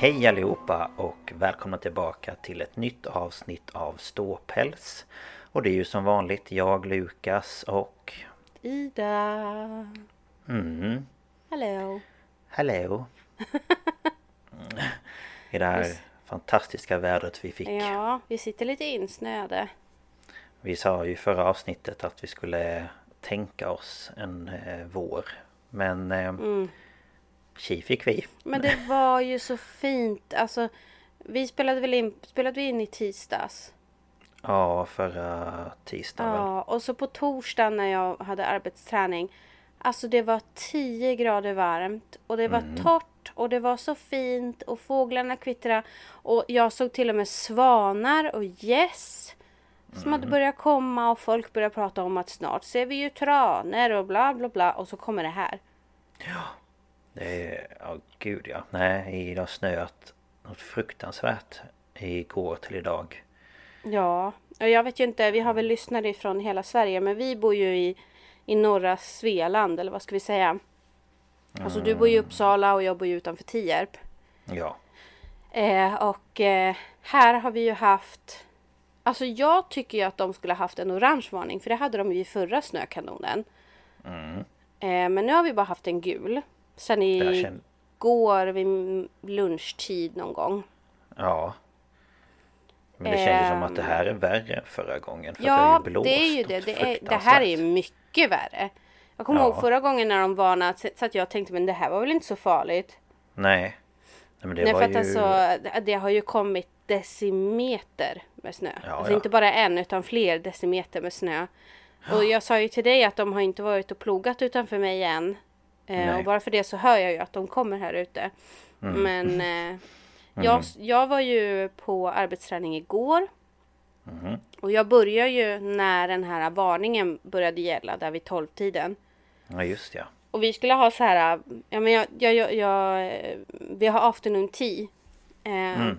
Hej allihopa och välkomna tillbaka till ett nytt avsnitt av Ståpäls. Och det är ju som vanligt jag, Lukas och... Ida! Mm, Hallå! hallå! I det här fantastiska vädret vi fick. Ja, vi sitter lite insnöade. Vi sa ju i förra avsnittet att vi skulle tänka oss en eh, vår. Men eh, Mm. Tji fick vi. Men det var ju så fint. Alltså, vi spelade väl in, spelade vi in i tisdags? Ja, förra tisdagen. Ja, och så på torsdagen när jag hade arbetsträning. Alltså det var 10 grader varmt och det var torrt och det var så fint och fåglarna kvittrade. Och jag såg till och med svanar och gäss. Som hade börjat komma och folk började prata om att snart ser vi ju tranor och bla bla bla. Och så kommer det här. Det är, ja gud ja. Nej, det har snöat något fruktansvärt igår till idag. Ja, jag vet ju inte, vi har väl lyssnare ifrån hela Sverige men vi bor ju i, i norra Svealand eller vad ska vi säga? Alltså du bor ju i Uppsala och jag bor ju utanför Tierp. Ja. Eh, och eh, här har vi ju haft Alltså jag tycker ju att de skulle ha haft en orange varning för det hade de ju i förra snökanonen. Eh, men nu har vi bara haft en gul. Sen Jag i känner, går vid lunchtid någon gång. ja. Men det kändes som att det här är värre än förra gången. För att det Ja, har ju det är ju det. Det, är, det här är ju mycket värre. Jag kommer Ja. ihåg förra gången när de varnade så- att jag tänkte men det här var väl inte så farligt. Nej. Nej men det Nej var för att ju... alltså det har ju kommit decimeter med snö. Ja, alltså ja. inte bara en utan fler decimeter med snö. Och jag sa ju till dig att de har inte varit och plogat utanför mig än. Eh, och bara för det så hör jag ju att de kommer här ute. Mm. Men eh, jag, jag var ju på arbetsträning igår. Mm. Och jag börjar ju när den här varningen började gälla där vid 12-tiden. Ja just ja. Och vi skulle ha så här, ja men jag, jag, jag, jag vi har afternoon tea. Eh,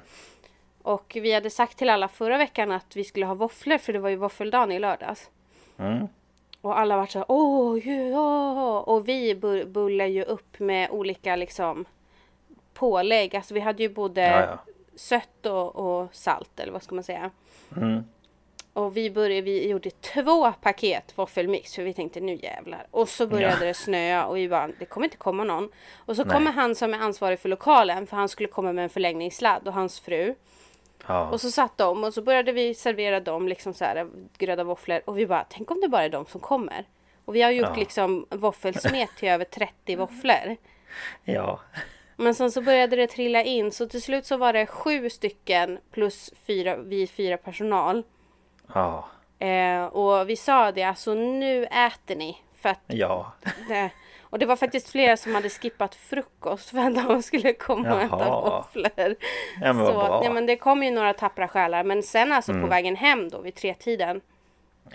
Och vi hade sagt till alla förra veckan att vi skulle ha våfflor för det var ju våffeldagen i lördags. Mm. Och alla var så här, åh, åh. Och vi bu- bullar ju upp med olika liksom pålägg. Alltså vi hade ju både Ja, ja. sött och, och salt eller vad ska man säga. Mm. Och vi började, vi gjorde två paket våffelmix för vi tänkte nu jävlar. Och så började Ja. det snöa och vi bara, det kommer inte komma någon. Och så Nej. kommer han som är ansvarig för lokalen för han skulle komma med en förlängningssladd och hans fru. Ja. Och så satt de och så började vi servera dem liksom så här gröda våfflor och vi bara, tänk om det bara är de som kommer. Och vi har gjort Ja. liksom våffelsmet till över 30 våfflor. ja. Men sen så började det trilla in så till slut så var det sju stycken plus fyra, vi fyra personal. Ja. Eh, och vi sa det, alltså nu äter ni. För att Ja. det, och det var faktiskt flera som hade skippat frukost för att de skulle komma och äta Jaha. våfflor. Ja, men så, ja, men det kom ju några tappra själar. Men sen alltså Mm. på vägen hem då vid tretiden.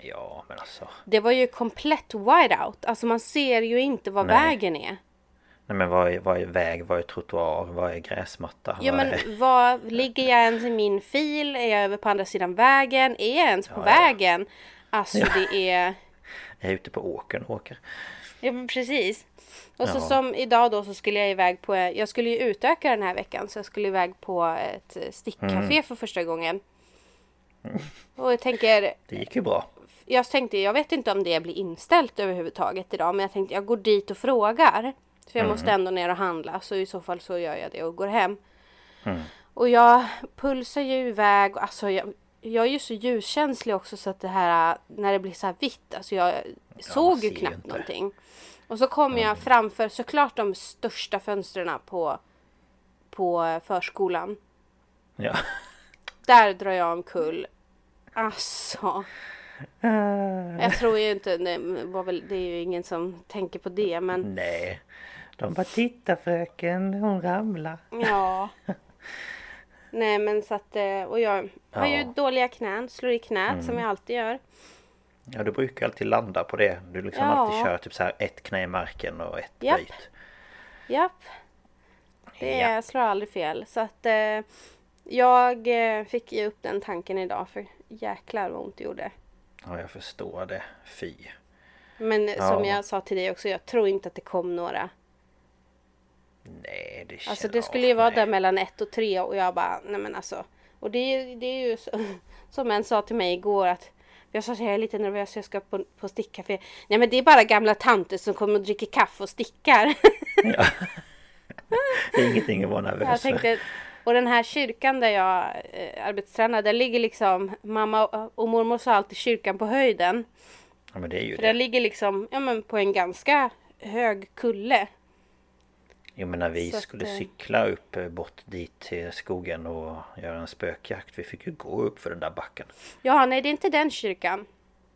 Ja, men alltså. Det var ju komplett wide out. Alltså man ser ju inte vad Nej. vägen är. Nej men vad är, vad är väg, vad är trottoar, vad är gräsmatta? Ja men är... vad, ligger jag ens i min fil? Är jag över på andra sidan vägen? Är jag ens på Ja, ja. vägen? Alltså det är... Jag är ute på åkern och åker. Ja men precis. Och så Ja. som idag då så skulle jag iväg på, jag skulle ju utöka den här veckan så jag skulle iväg på ett eh, stickcafé Mm. för första gången. Och jag tänker, Det gick ju bra. jag tänkte, jag vet inte om det blir inställt överhuvudtaget idag men jag tänkte jag går dit och frågar. För jag Mm. måste ändå ner och handla så i så fall så gör jag det och går hem. Mm. Och jag pulsar ju iväg och alltså jag, jag är ju så ljuskänslig också så att det här när det blir så här vitt, alltså jag såg ju knappt inte. någonting. Och så kommer jag framför såklart de största fönstren på, på förskolan. Ja. Där drar jag omkull. Alltså. Jag tror ju inte, det, var väl, det är ju ingen som tänker på det men Nej. De bara titta fröken, hon ramlar. ja. Nej men så att, eh, och jag har ju Ja. Mm. dåliga knän, slår i knät som jag alltid gör. Ja du brukar alltid landa på det. Du liksom Ja. alltid kör typ så här ett knä i marken och ett Japp. böjt. Japp. Det Ja. slår aldrig fel. Så att eh, jag eh, fick ge upp den tanken idag för jäklar vad ont det gjorde. Ja jag förstår det. Fy. Men Ja. som jag sa till dig också, jag tror inte att det kom några. Nej det känns... Alltså det skulle ju vara nej. där mellan ett och tre och jag bara, nej men alltså. Och det är, det är ju så, som en sa till mig igår att jag sa att jag är lite nervös, jag ska på, på stickcafé. Nej men det är bara gamla tanter som kommer och dricker kaffe och stickar. Ja. Det är ingenting att vara nervös jag tänkte, och den här kyrkan där jag eh, arbetstränar, där ligger liksom mamma och- och mormor sa alltid kyrkan på höjden. Ja men det är ju För det. den ligger liksom, ja men på en ganska hög kulle. Jo men när vi Så att, skulle eh, cykla upp eh, bort dit till skogen och göra en spökjakt. Vi fick ju gå upp för den där backen. Ja, nej det är inte den kyrkan.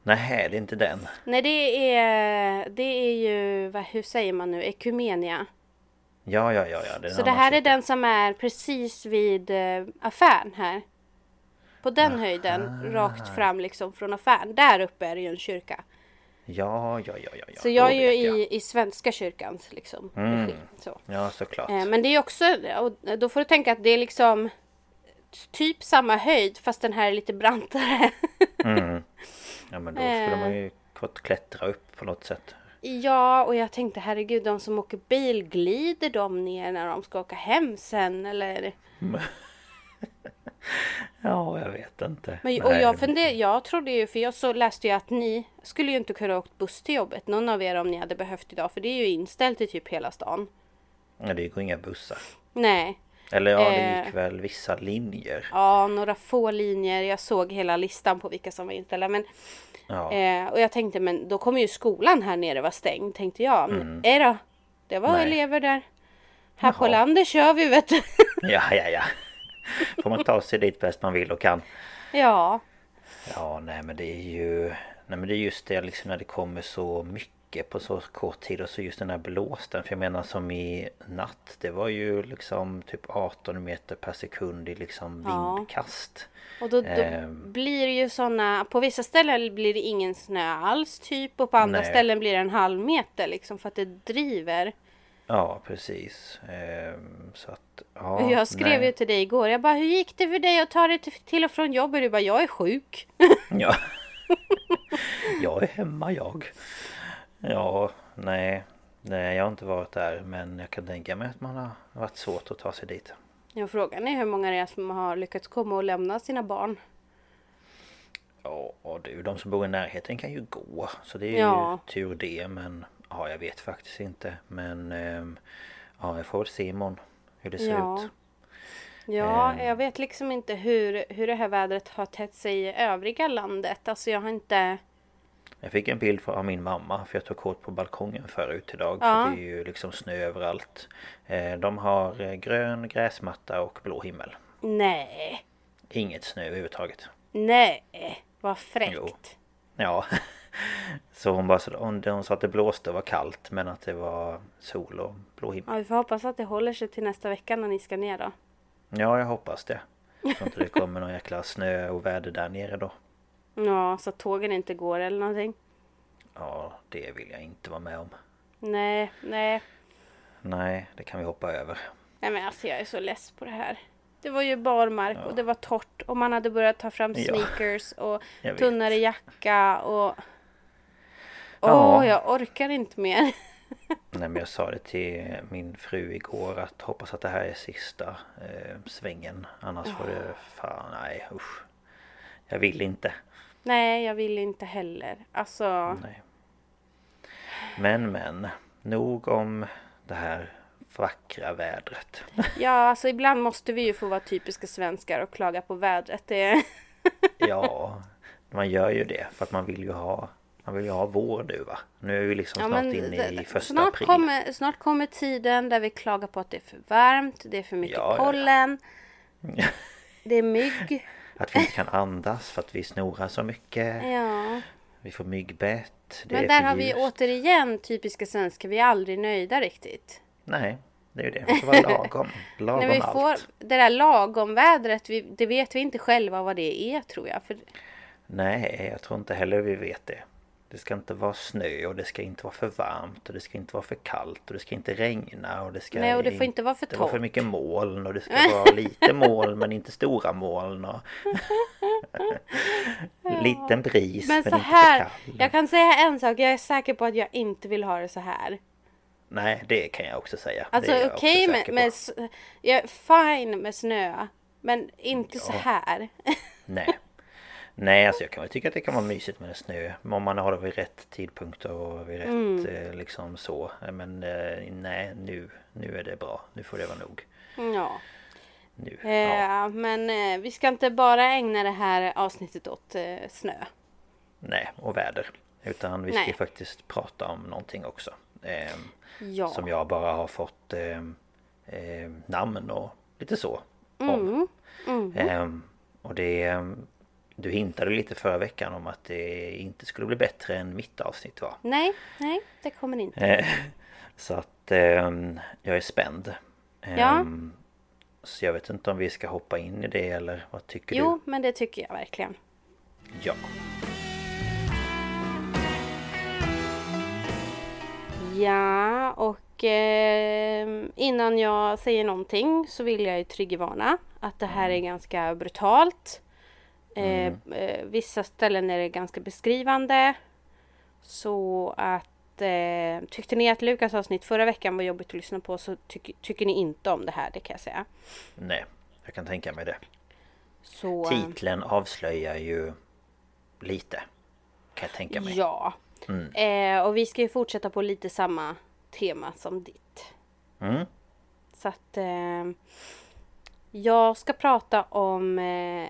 Nej det är inte den. Nej det är, det är ju, vad, hur säger man nu, Ekumenia. Ja ja ja ja. Det är Så det här är kyrka. den som är precis vid eh, affären här. På den höjden, rakt fram liksom från affären. Där uppe är det ju en kyrka. Ja ja ja ja. Så jag är ju jag. i, i Svenska kyrkans liksom Mm. regi. Så. Ja såklart. Eh, Men det är också, och då får du tänka att det är liksom typ samma höjd fast den här är lite brantare. Mm. Ja men då skulle man ju fått klättra upp på något sätt. ja, och jag tänkte herregud, de som åker bil, glider de ner när de ska åka hem sen eller? Ja jag vet inte. Men, och Nej, jag funderar, jag trodde ju, för jag så läste ju att ni skulle ju inte kunna åkt buss till jobbet, någon av er om ni hade behövt idag, för det är ju inställt i typ hela stan. Ja, det går inga bussar. Nej, Eller ja, det Eh. gick väl vissa linjer. ja, några få linjer, jag såg hela listan på vilka som var inställda, men Ja. Eh, och jag tänkte men då kommer ju skolan här nere vara stängd tänkte jag. Men nej då. Det var Mm. Nej. elever där. Här på Jaha. landet kör vi vet du. ja ja ja. Får man ta sig dit bäst man vill och kan. ja. Ja nej men det är ju Nej men det är just det liksom när det kommer så mycket på så kort tid och så just den här blåsten. För jag menar som i natt. Det var ju liksom typ 18 meter per sekund i liksom Ja. vindkast. Och då, då Ehm. blir det ju såna. På vissa ställen blir det ingen snö alls typ. Och på andra Nej. ställen blir det en halv meter liksom för att det driver. Ja precis. Ehm, så att ja. jag skrev nej. ju till dig igår. Jag bara hur gick det för dig att ta dig till- och från jobbet? Du bara jag är sjuk. Ja. jag är hemma jag. Ja, nej. Nej, jag har inte varit där. Men jag kan tänka mig att man har varit svårt att ta sig dit. Jag frågan är hur många det är som har lyckats komma och lämna sina barn. Ja, du, de som bor i närheten kan ju gå. Så det är Ja. ju tur det. Men ja, jag vet faktiskt inte. Men ehm, ja, jag får se imorgon hur det ser Ja. ut. Ja, Ehm. jag vet liksom inte hur, hur det här vädret har tätt sig i övriga landet. Alltså jag har inte... Jag fick en bild av min mamma för jag tog kort på balkongen förut idag. Ja. För det är ju liksom snö överallt. Eh, De har eh, grön gräsmatta och blå himmel. Nej, Inget snö överhuvudtaget. nej, vad fräckt. Jo. Ja. Så hon bara hon, hon sa att det blåste och var kallt men att det var sol och blå himmel. Ja, vi får hoppas att det håller sig till nästa vecka när ni ska ner då. Ja, jag hoppas det. Så inte det kommer någon jäkla snö och väder där nere då. Ja, så att tågen inte går eller någonting. Ja, det vill jag inte vara med om. Nej, nej. Nej, det kan vi hoppa över. Nej men alltså jag är så less på det här. Det var ju barmark och det var torrt och man hade börjat ta fram Ja. sneakers och Jag vet. tunnare jacka och... Åh, Ja. jag orkar inte mer. Nej men jag sa det till min fru igår att hoppas att det här är sista eh, svängen. Annars får det fan nej usch. Jag vill inte. Nej, jag vill inte heller. Alltså, Nej. Men men. Nog om det här vackra vädret. ja alltså ibland måste vi ju få vara typiska svenskar och klaga på vädret. Det... Ja, man gör ju det för att man vill ju ha man vill ju ha vår nu va? Nu är vi liksom Ja, snart men inne i första snart april. kommer, snart kommer tiden där vi klagar på att det är för varmt, det är för mycket Ja, ja, ja. pollen, det är mygg. Att vi inte kan andas för att vi snorar så mycket. Ja. Vi får myggbett. Det Men är där har vi ljust. återigen typiska svenskar, vi är aldrig nöjda riktigt. Nej, det är ju det. Det får vara lagom. Lagom När vi allt. får det där lagom vädret, vi, det vet vi inte själva vad det är tror jag. För, Nej, jag tror inte heller vi vet det. Det ska inte vara snö och det ska inte vara för varmt och det ska inte vara för kallt och det ska inte regna och det ska Nej, och det får inte vara för Det var för torrt. mycket moln och det ska vara lite moln men inte stora moln och Liten bris men, men så inte här, för kall. jag kan säga en sak, jag är säker på att jag inte vill ha det så här. Nej, det kan jag också säga. Alltså okej också med, med, jag är fine med snö. Men inte så här. Nej. Nej, alltså jag kan väl tycka att det kan vara mysigt med snö. Om man har det vid rätt tidpunkt och vid rätt Mm. eh, liksom så. Men eh, nej, nu, nu är det bra. Nu får det vara nog. Ja. Nu. Eh, Ja. Men eh, vi ska inte bara ägna det här avsnittet åt eh, snö. Nej, och väder. Utan vi ska Nej. faktiskt prata om någonting också. Eh, Ja. Som jag bara har fått eh, eh, namn och lite så om. Mm. Mm. Och det Du hintade lite förra veckan om att det inte skulle bli bättre än mitt avsnitt va? Nej, nej, det kommer det inte. Eh, Så att ehm, jag är spänd. Ja. Ehm, Så jag vet inte om vi ska hoppa in i det eller vad tycker Jo, men det tycker jag verkligen. du? Ja. Ja, och eh, innan jag säger någonting så vill jag ju triggervarna att det här är ganska brutalt. Eh, eh, vissa ställen är det ganska beskrivande. Så att eh, tyckte ni att Lukas avsnitt förra veckan var jobbigt att lyssna på så tyck, tycker ni inte om det här, det kan jag säga. Nej, jag kan tänka mig det. Så, eh, Titeln avslöjar ju lite. Kan jag tänka mig. Ja. Eh, och vi ska ju fortsätta på lite samma tema som ditt. Mm. Så att eh, jag ska prata om eh,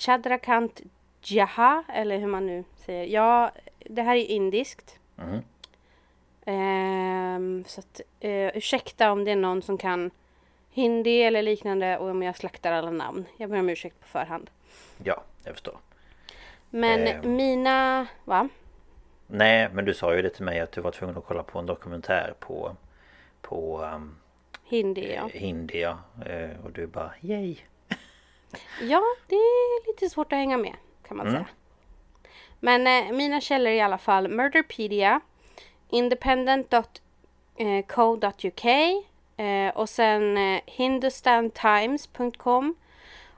Chadrakant Jaha, eller hur man nu säger. Ja, det här är indiskt. Mm. Ehm, så att eh, ursäkta om det är någon som kan hindi eller liknande och om jag slaktar alla namn. Jag ber om ursäkt på förhand. Ja, jag förstår. Men Ehm. mina, va? Nej, men du sa ju det till mig att du var tvungen att kolla på en dokumentär på på um, Hindi ja. hindi ja. Eh, Och du bara yay. Ja, det är lite svårt att hänga med kan man säga. Men eh, mina källor är i alla fall Murderpedia, independent.co.uk eh, och sen eh, hindustantimes.com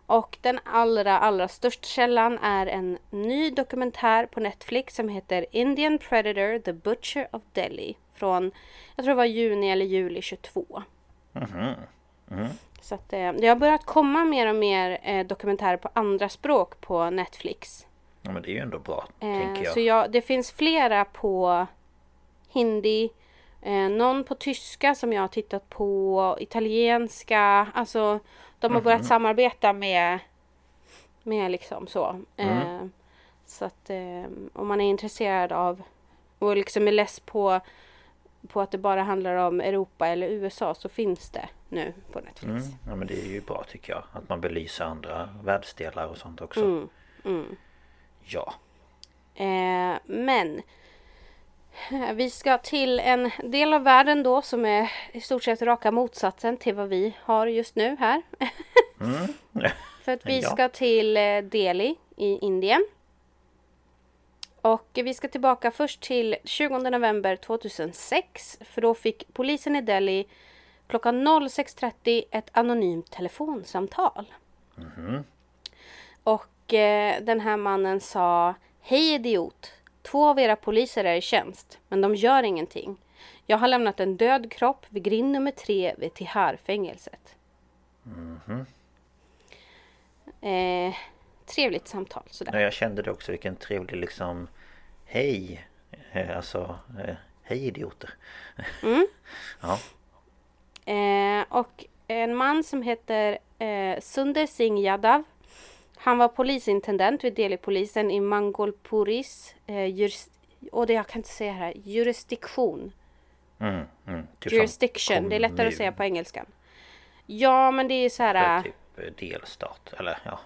och den allra, allra största källan är en ny dokumentär på Netflix som heter Indian Predator, The Butcher of Delhi från, jag tror det var juni eller juli 22. Så att, eh, det har börjat komma mer och mer eh, dokumentärer på andra språk på Netflix. Ja, men det är ju ändå bra, Eh, tänker jag. Så jag, det finns flera på hindi, eh, någon på tyska som jag har tittat på, italienska. Alltså de har Mhm. börjat samarbeta med, med liksom så. Eh, Så att om man är intresserad av och liksom är less på, på att det bara handlar om Europa eller USA så finns det nu på Netflix. Mm. Ja men det är ju bra tycker jag. Att man belyser andra världsdelar och sånt också. Mm, mm. Ja. Eh, men vi ska till en del av världen då som är i stort sett raka motsatsen till vad vi har just nu här. Mm. För att vi Ja. ska till eh, Delhi i Indien. Och vi ska tillbaka först till 20 november 2006. För då fick polisen i Delhi klockan 06.30 ett anonymt telefonsamtal. Och eh, den här mannen sa Hej idiot! Två av era poliser är i tjänst, men de gör ingenting. Jag har lämnat en död kropp vid grind nummer tre vid Tihar-fängelset. Eh, trevligt samtal sådär. Ja, jag kände det också vilken trevlig liksom Hej Eh, Alltså eh, Hej idioter Ja Eh, och en man som heter eh, Sunder Singh Yadav. Han var polisintendent vid Delhi-polisen i Mangolpuris eh, juris, och det jag kan inte säga här, jurisdiktion. mm, mm. Typ Jurisdiction, det är lättare att säga på engelskan. Ja, men det är så här... Äh, Typ eh, delstat eller ja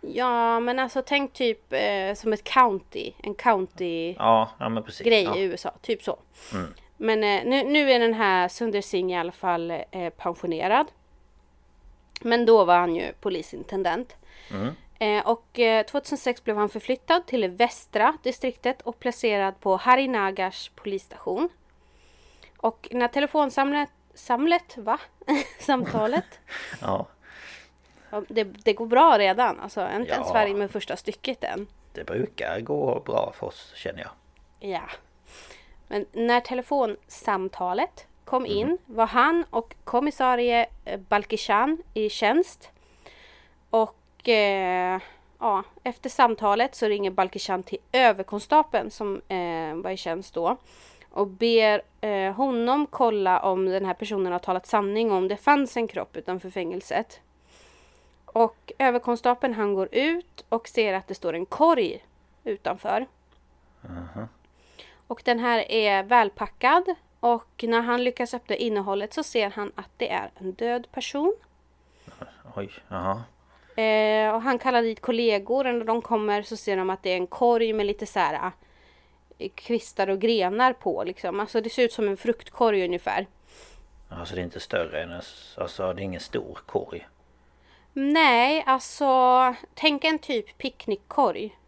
Ja, men alltså tänk typ eh, som ett county. En county Ja, ja precis grej ja. i USA. Typ så. Men eh, nu, nu är den här Sunder Singh i alla fall eh, pensionerad. Men då var han ju polisintendent. Eh, och eh, 2006 blev han förflyttad till det västra distriktet och placerad på Harinagars polisstation. Och när telefonsamlet, samlet, va? Samtalet ja Ja, Det, det går bra redan, alltså inte ens Ja. färdig med första stycket än. Det brukar gå bra för oss känner jag Ja. Men när telefonsamtalet kom in var han och kommissarie eh, Balkishan i tjänst. Och eh, ja, efter samtalet så ringer Balkishan till överkonstapeln som eh, var i tjänst då. Och ber eh, honom kolla om den här personen har talat sanning om det fanns en kropp utanför fängelset. Och överkonstapeln han går ut och ser att det står en korg utanför. Och den här är välpackad och när han lyckas öppna innehållet så ser han att det är en död person. Oj, jaha Eh, och han kallar dit kollegor och när de kommer så ser de att det är en korg med lite så här eh, kvistar och grenar på liksom. Alltså det ser ut som en fruktkorg ungefär. Alltså det är inte större än en, Alltså det är ingen stor korg Nej, alltså tänk en typ picknickkorg.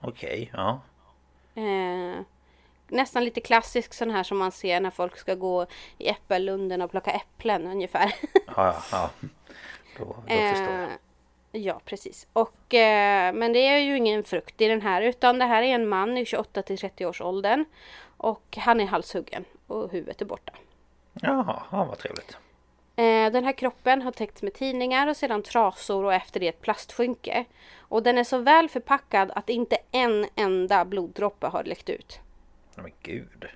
Okej, ja Eh, nästan lite klassisk sån här som man ser när folk ska gå i äppellunden och plocka äpplen ungefär. Ja, ja. Då, då förstår jag Eh, Ja, precis. Och, eh, men det är ju ingen frukt i den här utan det här är en man i 28 till 30 års åldern. Och han är halshuggen och huvudet är borta. Jaha, ja, vad trevligt Eh, den här kroppen har täckts med tidningar och sedan trasor och efter det ett plastskynke. Och den är så väl förpackad att inte en enda bloddroppe har läckt ut. Men gud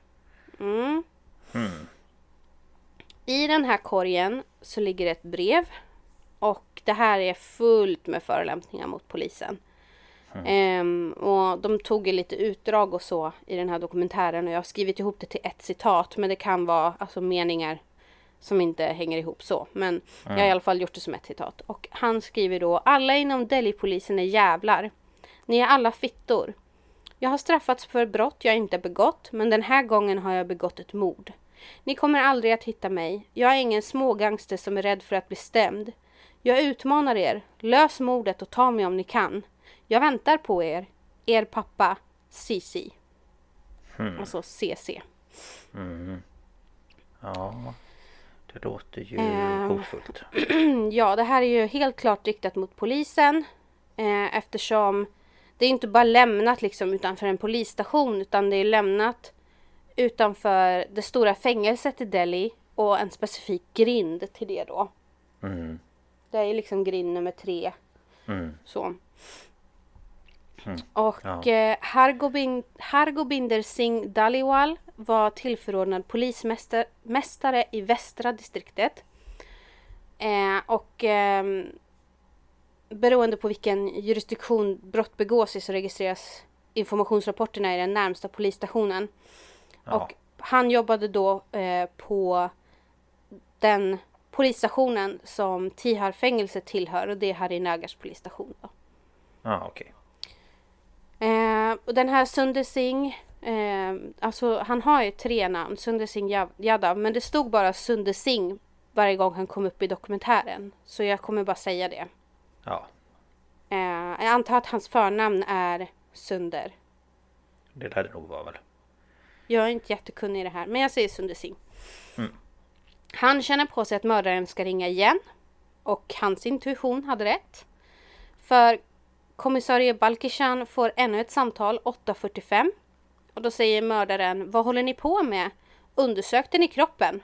I den här korgen så ligger ett brev. Och det här är fullt med förolämpningar mot polisen. Ehm, och de tog lite utdrag och så i den här dokumentären och jag har skrivit ihop det till ett citat men det kan vara alltså meningar som inte hänger ihop så. Men jag har i alla fall gjort det som ett citat. Och han skriver då Alla inom Delhi-polisen är jävlar. Ni är alla fittor. Jag har straffats för brott jag inte begått, men den här gången har jag begått ett mord. Ni kommer aldrig att hitta mig. Jag är ingen smågangster som är rädd för att bli stämd. Jag utmanar er. Lös mordet och ta mig om ni kan. Jag väntar på er. Er pappa, Cici. Alltså CC. Ja Det låter ju Ehm. hotfullt Ja, det här är ju helt klart riktat mot polisen. Eh, eftersom det är inte bara lämnat liksom utanför en polisstation utan det är lämnat utanför det stora fängelset i Delhi och en specifik grind till det då. Mm. Det är liksom grind nummer tre. Mm. Så. Och Ja. eh, Hargobind, Hargobinder Singh Daliwal var tillförordnad polismästare mästare i västra distriktet. Eh, och ehm, beroende på vilken jurisdiktion brott begås i så registreras informationsrapporterna i den närmsta polisstationen. Ja. Och han jobbade då eh, på den polisstationen som Tihar-fängelset tillhör och det är Harinagars polisstation. Då. Ja, okej. Eh, och den här Sunder Singh, eh, alltså han har ju tre namn, Sunder Singh Yadav, men det stod bara Sunder Singh varje gång han kom upp i dokumentären. Så jag kommer bara säga det. Ja, Eh, jag antar att hans förnamn är Sunder. det lär det nog vara väl. Jag är inte jättekunnig i det här, men jag säger Sunder Singh. Han känner på sig att mördaren ska ringa igen. Och hans intuition hade rätt. För kommissarie Balkishan får ännu ett samtal 8.45. Och då säger mördaren, vad håller ni på med? Undersökte ni kroppen?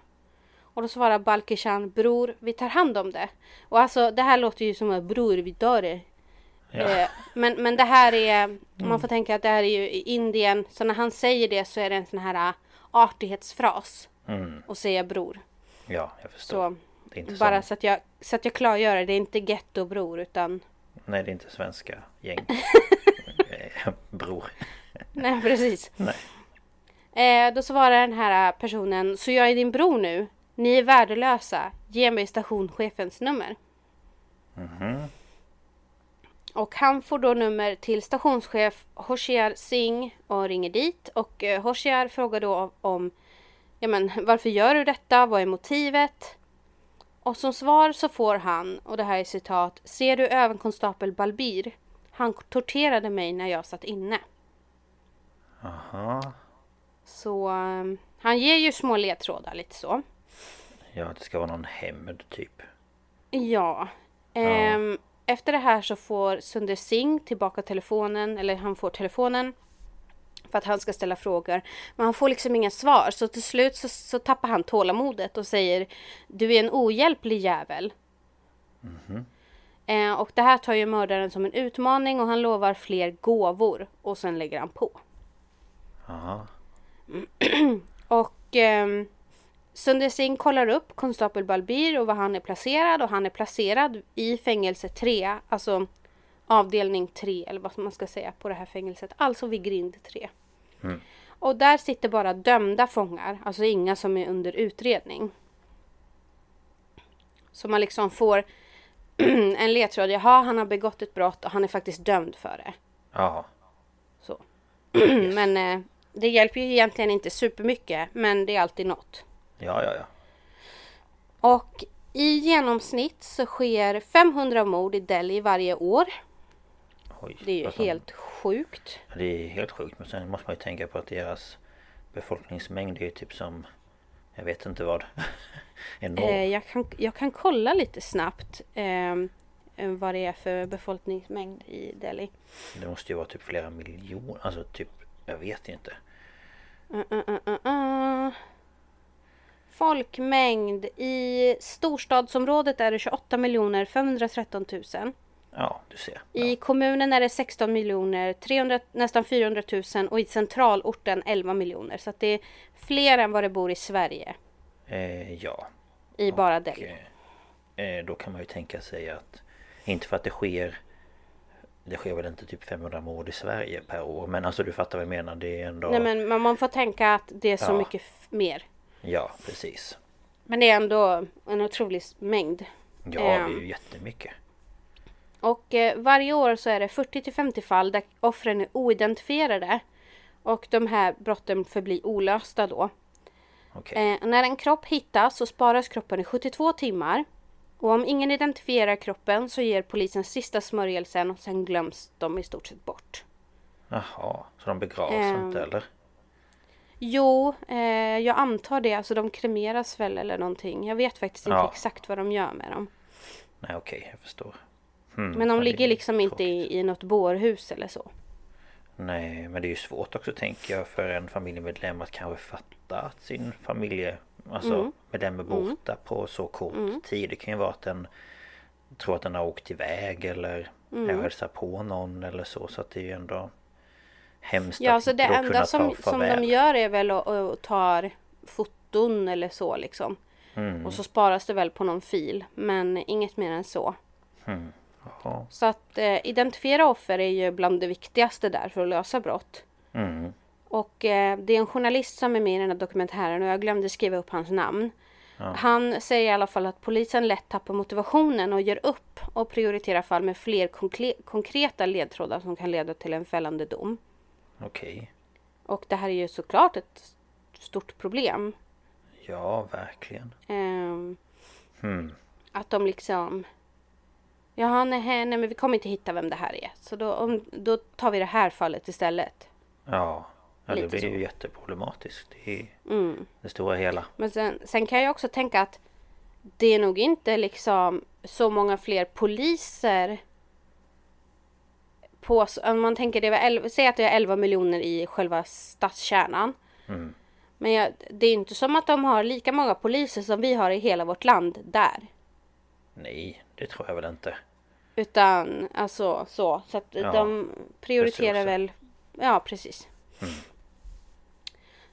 Och då svarar Balkishan, bror, vi tar hand om det. Och alltså det här låter ju som att bror, vi tar det. Ja. Eh, Men, men det här är, man får tänka att det här är ju i Indien, så när han säger det så är det en sån här äh, artighetsfras. Mm. Och säga bror. Ja, jag förstår. Så bara så att, jag, så att jag klargör det, det är inte getto-bror utan Nej, det är inte svenska gäng. Eh, Bror. Nej precis. Nej. Eh, då svarar den här personen, så jag är din bror nu. Ni är värdelösa. Ge mig stationschefens nummer. Mhm. Och han får då nummer till stationschef Hoshiar Singh och ringer dit. Och eh, Hoshiar frågar då om ja, men, varför gör du detta? Vad är motivet? Och som svar så får han, och det här är citat, Ser du överkonstapel Balbir? Han torterade mig när jag satt inne. Aha. Så eh, han ger ju små ledtrådar lite så. Ja, det ska vara någon hämnd typ. Ja. Ehm, efter det här så får Sunder Singh tillbaka telefonen, eller han får telefonen för att han ska ställa frågor. Men han får liksom inga svar så till slut så, så tappar han tålamodet och säger Du är en ohjälplig jävel. Eh, och det här tar ju mördaren som en utmaning och han lovar fler gåvor och sen lägger han på. Aha. Och ehm, Sunder Singh kollar upp konstapel Balbir och var han är placerad och han är placerad i fängelse 3, alltså avdelning 3 eller vad man ska säga på det här fängelset, alltså vid grind 3. Och där sitter bara dömda fångar, alltså inga som är under utredning. Så man liksom får en ledtråd, jaha han har begått ett brott och han är faktiskt dömd för det. Ja. Så. men eh, det hjälper ju egentligen inte supermycket, men det är alltid något. Ja, ja, ja. Och i genomsnitt så sker 500 mord i Delhi varje år. Oj. Det är ju fan. helt sjukt. Det är helt sjukt. Men sen måste man ju tänka på att deras befolkningsmängd är ju typ som... Jag vet inte vad. Eh, jag, kan, jag kan kolla lite snabbt eh, vad det är för befolkningsmängd i Delhi. Det måste ju vara typ flera miljoner. Alltså typ... Jag vet inte. Uh, uh, uh, uh, uh. Folkmängd i storstadsområdet är det 28 513 000. Ja, du ser. I kommunen är det 16 miljoner, 300, nästan 400 000 och i centralorten 11 miljoner. Så att det är fler än vad det bor i Sverige. Eh, ja. I bara Delhi. eh, eh, då kan man ju tänka sig att... Inte för att det sker... Det sker väl inte typ 500 mord i Sverige per år. Men alltså du fattar vad jag menar. Det är ändå... Nej men man får tänka att det är så Ja. mycket mer. Ja, precis. Men det är ändå en otrolig mängd. Ja, det är Ehm. ju jättemycket. Och eh, varje år så är det 40 till 50 fall där offren är oidentifierade. Och de här brotten förblir olösta då. Okej. Eh, när en kropp hittas så sparas kroppen i 72 timmar. Och om ingen identifierar kroppen så ger polisen sista smörjelsen och sen glöms de i stort sett bort. Jaha, så de begravs Ehm. inte eller? Jo, eh, jag antar det. Alltså de kremeras väl eller någonting. Jag vet faktiskt inte Ja. exakt vad de gör med dem. Nej okej, jag förstår. Hmm, Men de ligger liksom inte tråkigt. i, i något bårhus eller så. Nej, men det är ju svårt också tänker jag för en familjemedlem att kanske fatta att sin familje Alltså Mm. medlem är borta på så kort tid. Det kan ju vara att den tror att den har åkt iväg eller Mm. är hälsar på någon eller så. Så att det är ju ändå hemskt Ja, att så det då enda kunna som, ta som de gör är väl att, att ta foton eller så liksom. Mm. Och så sparas det väl på någon fil. Men inget mer än så. Mm. Så att eh, identifiera offer är ju bland det viktigaste där för att lösa brott. Mm. Och eh, det är en journalist som är med i den här dokumentären och jag glömde skriva upp hans namn. Han säger i alla fall att polisen lätt tappar motivationen och ger upp och prioriterar fall med fler konkre- konkreta ledtrådar som kan leda till en fällande dom. Okej. Och det här är ju såklart ett stort problem. Ja, verkligen. Ehm, Hmm. Att de liksom... Jaha, nej, nej, men vi kommer inte hitta vem det här är. Så då, om, då tar vi det här fallet istället. Ja. Ja det blir så. ju jätteproblematiskt i Mm. det stora hela. Men sen, sen kan jag också tänka att det är nog inte liksom så många fler poliser på, om man tänker det var 11, säg att det är 11 miljoner i själva stadskärnan. Mm. Men jag, det är inte som att de har lika många poliser som vi har i hela vårt land där. Nej, det tror jag väl inte. Utan alltså så. Så att Ja, de prioriterar resurser. väl. Ja precis.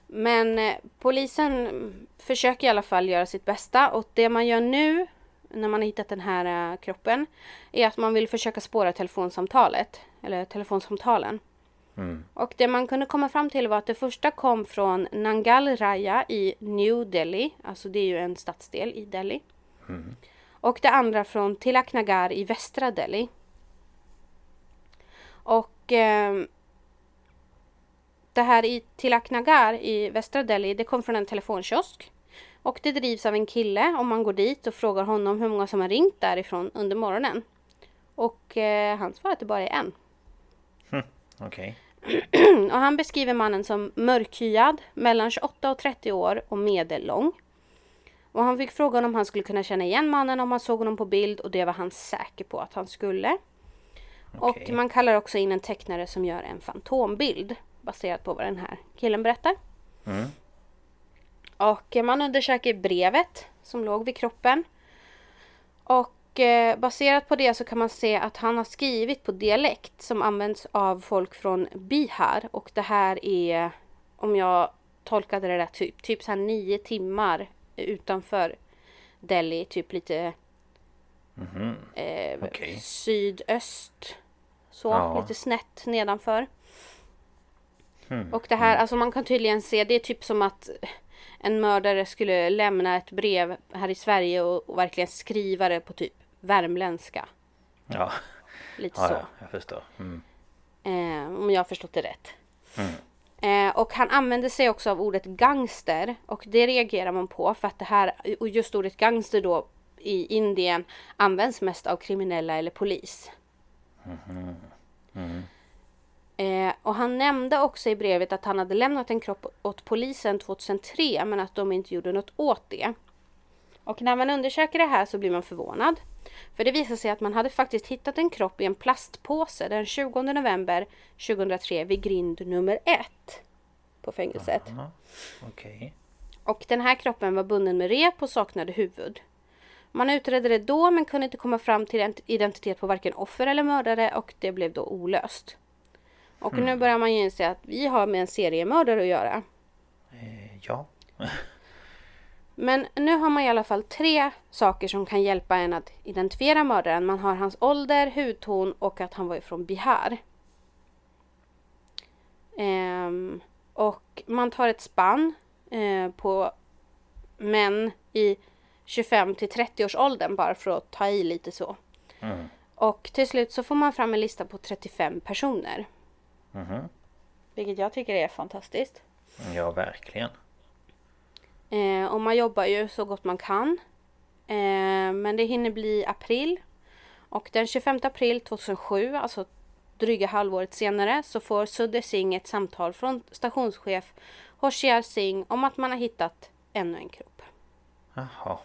Men eh, polisen försöker i alla fall göra sitt bästa och det man gör nu när man har hittat den här eh, kroppen är att man vill försöka spåra telefonsamtalet eller telefonsamtalen. Mm. Och det man kunde komma fram till var att det första kom från Nangal Raya i New Delhi, alltså det är ju en stadsdel i Delhi. Och det andra från Tilak Nagar i västra Delhi. Och ehm, det här i Tilak Nagar i västra Delhi, det kom från en telefonkiosk. Och det drivs av en kille om man går dit och frågar honom hur många som har ringt därifrån under morgonen. Och eh, han svarar att det bara är en. Okej. Och han beskriver mannen som mörkhyad, mellan 28 och 30 år och medellång. Och han fick frågan om han skulle kunna känna igen mannen om han såg honom på bild och det var han säker på att han skulle. Okej. Och man kallar också in en tecknare som gör en fantombild baserat på vad den här killen berättar. Mm. Och man undersöker brevet som låg vid kroppen. Och eh, baserat på det så kan man se att han har skrivit på dialekt som används av folk från Bihar. Och det här är, om jag tolkade det rätt, typ, typ så här nio timmar utanför Delhi. Typ lite eh, Okej. sydöst. Så, Ja. lite snett nedanför. Hmm. Och det här, alltså man kan tydligen se, det är typ som att en mördare skulle lämna ett brev här i Sverige och, och verkligen skriva det på typ värmländska. Ja. Lite ja, så. ja, jag förstår. Mm. Eh, om jag har förstått det rätt. Eh, och han använder sig också av ordet gangster och det reagerar man på för att det här, och just ordet gangster då i Indien används mest av kriminella eller polis. Eh, och han nämnde också i brevet att han hade lämnat en kropp åt polisen 2003 men att de inte gjorde något åt det. Och när man undersöker det här så blir man förvånad. För det visar sig att man hade faktiskt hittat en kropp i en plastpåse den 20 november 2003 vid grind nummer ett på fängelset. Okej. Och den här kroppen var bunden med rep och saknade huvud. Man utredde det då men kunde inte komma fram till ident- identitet på varken offer eller mördare och det blev då olöst. Och nu börjar man ju inse att vi har med en seriemördare att göra. Eh, ja. Men nu har man i alla fall tre saker som kan hjälpa en att identifiera mördaren. Man har hans ålder, hudton och att han var ifrån Bihar. Ehm, och man tar ett spann eh, på män i 25 till 30 års åldern bara för att ta i lite så. Mm. Och till slut så får man fram en lista på 35 personer. Mhm. Vilket jag tycker är fantastiskt. Ja, verkligen. Eh, och man jobbar ju så gott man kan. Eh, men det hinner bli april. Och den 25 april 2007, alltså dryga halvåret senare, så får Sudde Singh ett samtal från stationschef Hoshiar Singh om att man har hittat ännu en kropp. Jaha.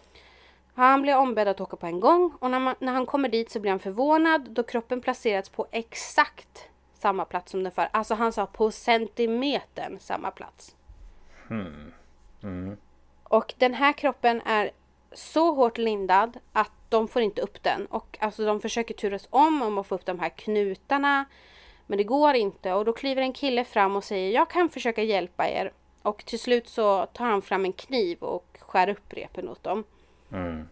Han blir ombedd att åka på en gång och när, man, när han kommer dit så blir han förvånad då kroppen placerats på exakt samma plats som den förra. Alltså han sa på centimetern samma plats. Och den här kroppen är så hårt lindad att de får inte upp den. Och alltså de försöker turas om om att få upp de här knutarna. Men det går inte och då kliver en kille fram och säger jag kan försöka hjälpa er. Och till slut så tar han fram en kniv och skär upp repen åt dem. Mm.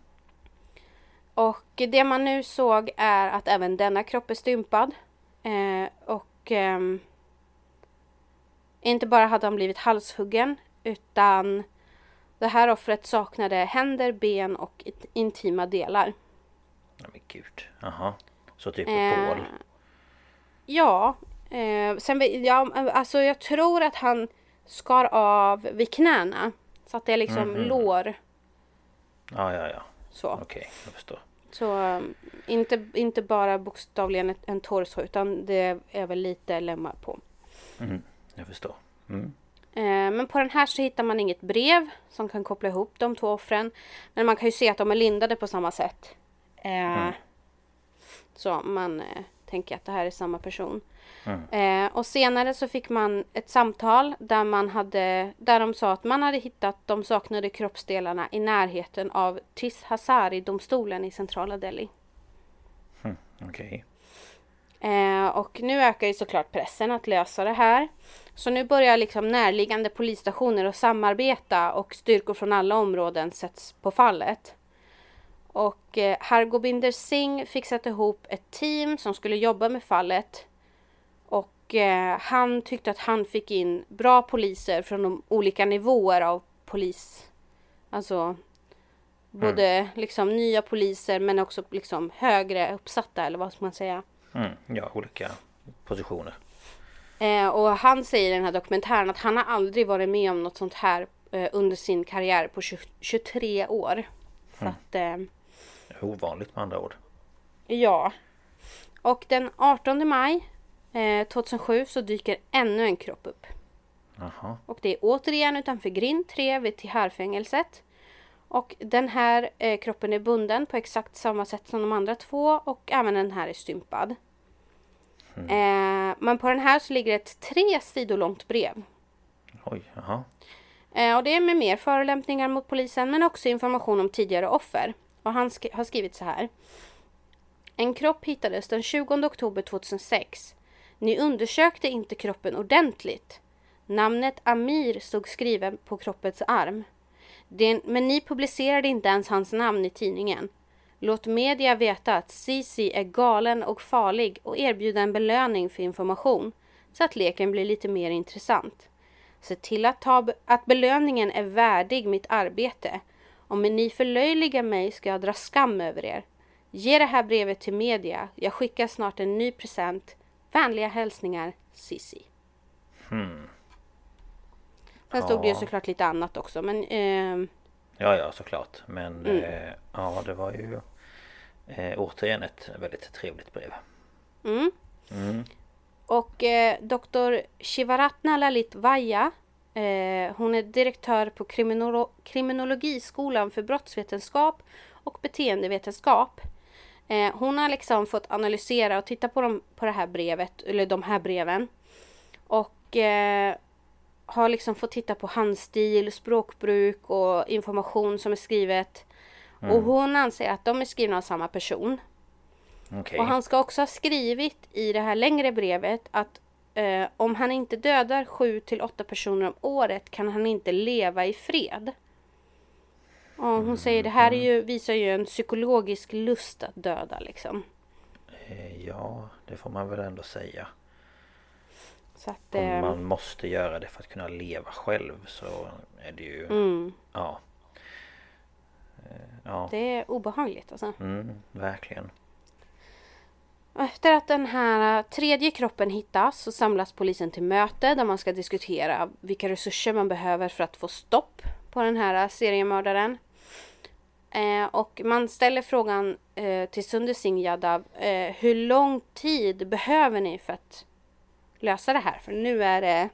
Och det man nu såg är att även denna kropp är stympad. Eh, och ehm, inte bara hade han blivit halshuggen utan det här offret saknade händer, ben och intima delar. Ja, men gud. Jaha. Så typ Eh, ett bål. Ja, eh, sen, ja, alltså jag tror att han skar av vid knäna. Så att det är liksom Mhm. lår. Ja, ja, ja. Så, Okej, jag förstår. Så um, inte, inte bara bokstavligen en torso utan det är väl lite lemmar på. Mhm, Jag förstår. Mm. Eh, Men på den här så hittar man inget brev som kan koppla ihop de två offren. Men man kan ju se att de är lindade på samma sätt. Eh, Så man eh, tänker att det här är samma person. Eh, och senare så fick man ett samtal där man hade där de sa att man hade hittat de saknade kroppsdelarna i närheten av Tis Hazari-domstolen i centrala Delhi. Okej. Eh, och nu ökar ju såklart pressen att lösa det här. Så nu börjar liksom närliggande polisstationer att samarbeta och styrkor från alla områden sätts på fallet. Och eh, Hargobinder Singh fick sätta ihop ett team som skulle jobba med fallet. Och eh, han tyckte att han fick in bra poliser från de olika nivåer av polis. Alltså både liksom nya poliser men också liksom högre uppsatta eller vad ska man säga. Mm. Ja, olika positioner. Eh, och han säger i den här dokumentären att han har aldrig varit med om något sånt här eh, under sin karriär på 20, 23 år. Så att, eh, Ovanligt med andra ord. ja. Och den 18 maj eh, 2007 så dyker ännu en kropp upp. Jaha. Och det är återigen utanför grind 3 vid Tiharfängelset. Och den här eh, kroppen är bunden på exakt samma sätt som de andra två och även den här är stympad. Eh, men på den här så ligger ett tre sidor långt brev. Oj, jaha. Eh, och det är med mer förolämpningar mot polisen men också information om tidigare offer. Och han sk- har skrivit så här. En kropp hittades den 20 oktober 2006. Ni undersökte inte kroppen ordentligt. Namnet Amir stod skriven på kroppens arm. Det, men ni publicerade inte ens hans namn i tidningen. Låt media veta att Sisi är galen och farlig och erbjuda en belöning för information så att leken blir lite mer intressant. Se till att, ta, att belöningen är värdig mitt arbete. Om ni förlöjligar mig ska jag dra skam över er. Ge det här brevet till media. Jag skickar snart en ny present. Vänliga hälsningar Sissi. Sen stod det ju Ja. såklart lite annat också men ehm, Ja, ja, såklart. Men Mm. eh, ja, det var ju eh, återigen ett väldigt trevligt brev. mm. Mm. Och eh, doktor Shivaratna Lalit Vaya eh, Hon är direktör på kriminolo- kriminologiskolan för brottsvetenskap och beteendevetenskap. Eh, hon har liksom fått analysera och titta på, dem, på det här brevet, eller de här breven. Och eh, har liksom fått titta på handstil, språkbruk och information som är skrivet. Och hon anser att de är skrivna av samma person. Okej. Och han ska också ha skrivit i det här längre brevet att eh, om han inte dödar sju till åtta personer om året kan han inte leva i fred. Och hon säger det här är ju, visar ju en psykologisk lust att döda liksom. Eh, Ja, det får man väl ändå säga. Så att, Om eh, man måste göra det för att kunna leva själv så är det ju... mm, Ja. Eh, Ja, det är obehagligt alltså. mm, verkligen. Efter att den här tredje kroppen hittas så samlas polisen till möte där man ska diskutera vilka resurser man behöver för att få stopp på den här seriemördaren. Eh, och man ställer frågan eh, till Sunder Singh Yadav, eh, hur lång tid behöver ni för att lösa det här? För nu är det...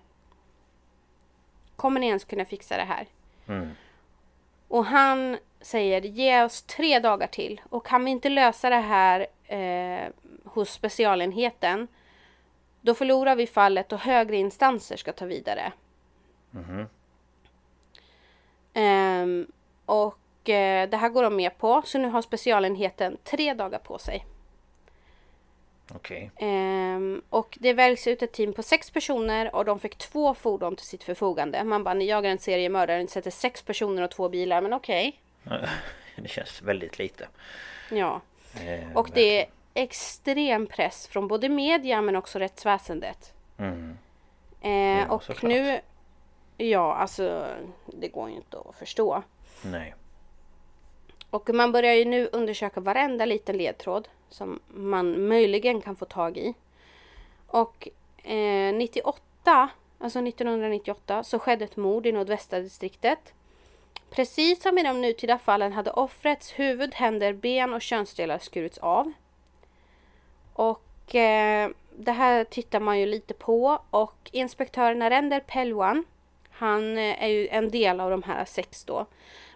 Kommer ni ens kunna fixa det här? Mm. Och han säger ge oss tre dagar till och kan vi inte lösa det här eh, hos specialenheten då förlorar vi fallet och högre instanser ska ta vidare. Ehm, och eh, det här går de med på så nu har specialenheten tre dagar på sig. Okej. Ehm, och det väljs ut ett team på sex personer och de fick två fordon till sitt förfogande. Man bara, ni jagar en seriemördare, ni sätter sex personer och två bilar, men okej. Det känns väldigt lite. Ja. Eh, Och det är extrem press från både media men också rättsväsendet. Mm. Eh, och såklart. nu, ja alltså det går ju inte att förstå. Nej. Och man börjar ju nu undersöka varenda liten ledtråd som man möjligen kan få tag i. Och eh, 98, alltså 1998, så skedde ett mord i nordvästra distriktet. Precis som i de nutida fallen hade offrets huvud, händer, ben och könsdelar skurits av. Och eh, det här tittar man ju lite på och inspektören Arender Pelwan, han eh, är ju en del av de här sex då.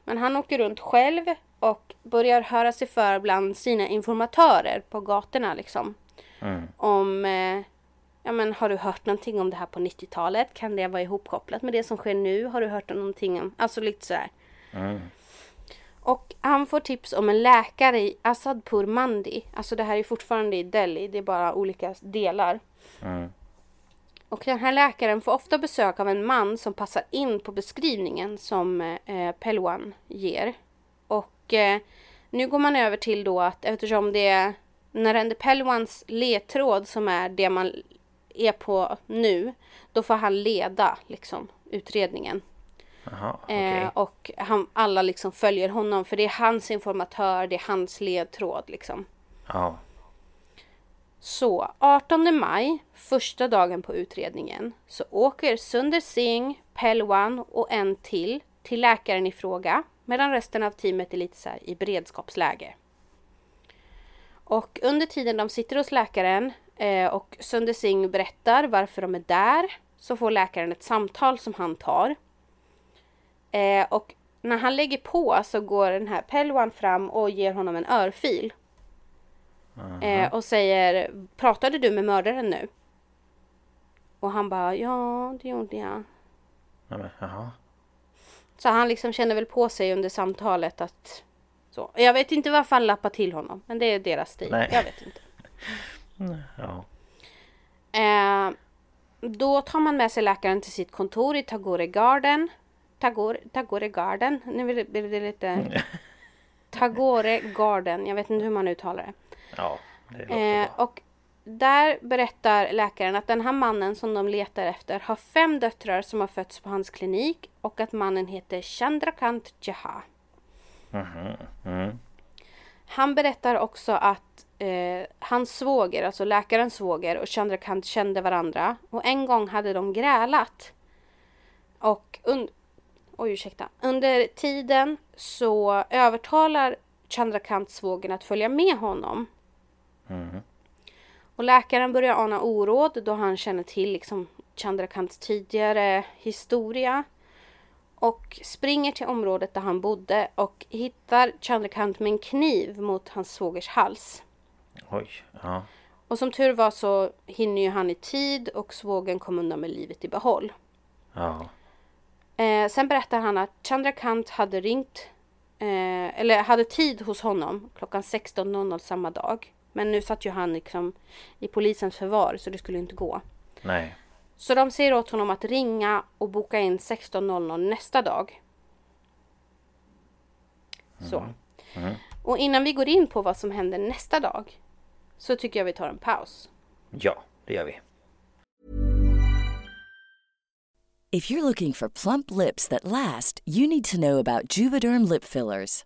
Men han åker runt själv och börjar höra sig för bland sina informatörer på gatorna liksom. Mm. Om, eh, ja men har du hört någonting om det här på 90-talet? Kan det vara ihopkopplat med det som sker nu? Har du hört någonting om, alltså lite sådär. Mm. Och han får tips om en läkare i Asadpur Mandi. Alltså det här är fortfarande i Delhi, det är bara olika delar. Mm. Och den här läkaren får ofta besök av en man som passar in på beskrivningen som eh, Pelwan ger. Och eh, nu går man över till då att eftersom det är Narendra Pelwans ledtråd som är det man är på nu, då får han leda liksom utredningen. Jaha, okej. Eh, och han, alla liksom följer honom för det är hans informatör, det är hans ledtråd liksom. Ja. Så 18 maj, första dagen på utredningen, så åker Sunder Singh, Pelwan och en till till läkaren i fråga medan resten av teamet är lite så här i beredskapsläge. Och under tiden de sitter hos läkaren eh, och Sunder Singh berättar varför de är där så får läkaren ett samtal som han tar. Eh, och när han lägger på så går den här Pelwan fram och ger honom en örfil. Eh, och säger Pratade du med mördaren nu? Och han bara Ja, det gjorde jag. Jaha. Så han liksom känner väl på sig under samtalet att så. Jag vet inte varför han lappar till honom. Men det är deras stil. Nej. Jag vet inte. Ja. Eh, då tar man med sig läkaren till sitt kontor i Tagore Garden. Tagore, Tagore Garden. Nu blir det lite... Tagore Garden. Jag vet inte hur man uttalar det. Ja, det Eh, och där berättar läkaren att den här mannen som de letar efter har fem döttrar som har fötts på hans klinik och att mannen heter Chandrakant Jaha. Mhm. Mm. Han berättar också att eh, hans svåger, alltså läkarens svåger och Chandrakant kände varandra och en gång hade de grälat. Och un- Oj, ursäkta. Under tiden så övertalar Chandrakant svågern att följa med honom. Mhm. Och läkaren börjar ana oråd då han känner till liksom Chandrakants tidigare historia. Och springer till området där han bodde och hittar Chandrakant med en kniv mot hans svågers hals. Oj. Ja. Och som tur var så hinner ju han i tid och svågen kom undan med livet i behåll. Ja. Eh, sen berättar han att Chandrakant hade ringt eh, eller hade tid hos honom klockan 16.00 samma dag. Men nu satt ju han liksom i polisens förvar så det skulle inte gå. Nej. Så de säger åt honom att ringa och boka in 16.00 nästa dag. Så. Mm. Och innan vi går in på vad som händer nästa dag så tycker jag vi tar en paus. Ja, det gör vi. If you're looking for plump lips that last, you need to know about Juvederm lip fillers.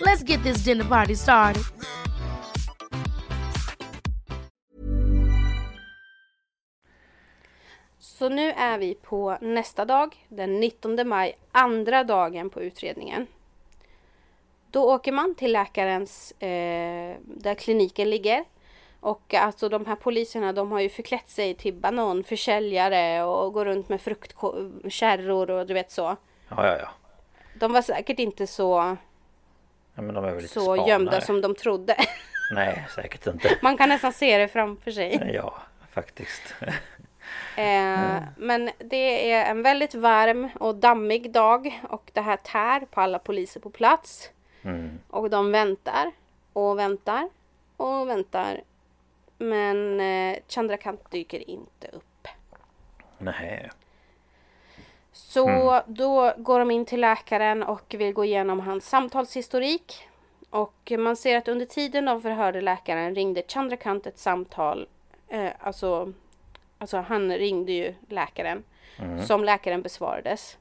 Let's get this dinner party started. Så nu är vi på nästa dag, den 19 maj, andra dagen på utredningen. Då åker man till läkarens, eh, där kliniken ligger. Och alltså de här poliserna de har ju förklätt sig till bananförsäljare och går runt med fruktkärror och du vet så. Ja, ja, ja. De var säkert inte så, ja men de är väl så spanare. gömda som de trodde. Nej, säkert inte. Man kan nästan se det framför sig. Ja, faktiskt. Eh, men det är en väldigt varm och dammig dag och det här tär på alla poliser på plats. Mm. Och de väntar och väntar och väntar. Men eh, Chandrakant dyker inte upp. Nej. Så då går de in till läkaren och vill gå igenom hans samtalshistorik. Och man ser att under tiden de förhörde läkaren ringde Chandrakant ett samtal. Eh, alltså, alltså han ringde ju läkaren. Som läkaren besvarades.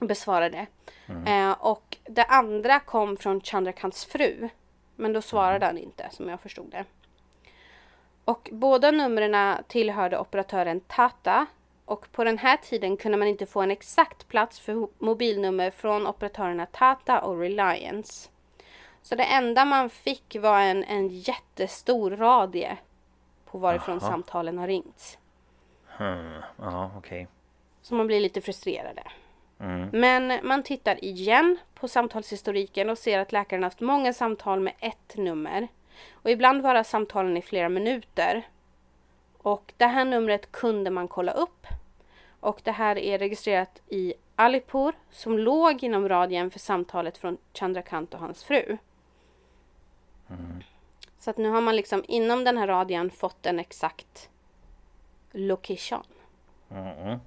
Besvarade. Eh, och det andra kom från Chandrakants fru. Men då svarade han inte som jag förstod det. Och båda numren tillhörde operatören Tata. Och på den här tiden kunde man inte få en exakt plats för mobilnummer från operatörerna Tata och Reliance. Så det enda man fick var en, en jättestor radie på varifrån Jaha. samtalen har ringts. Hmm. Ja, okej. Så man blir lite frustrerade. Mm. Men man tittar igen på samtalshistoriken och ser att läkaren haft många samtal med ett nummer. Och ibland varar samtalen i flera minuter. Och det här numret kunde man kolla upp. Och det här är registrerat i Alipur som låg inom radien för samtalet från Chandrakant och hans fru. Så att nu har man liksom inom den här radien fått en exakt location. Mm.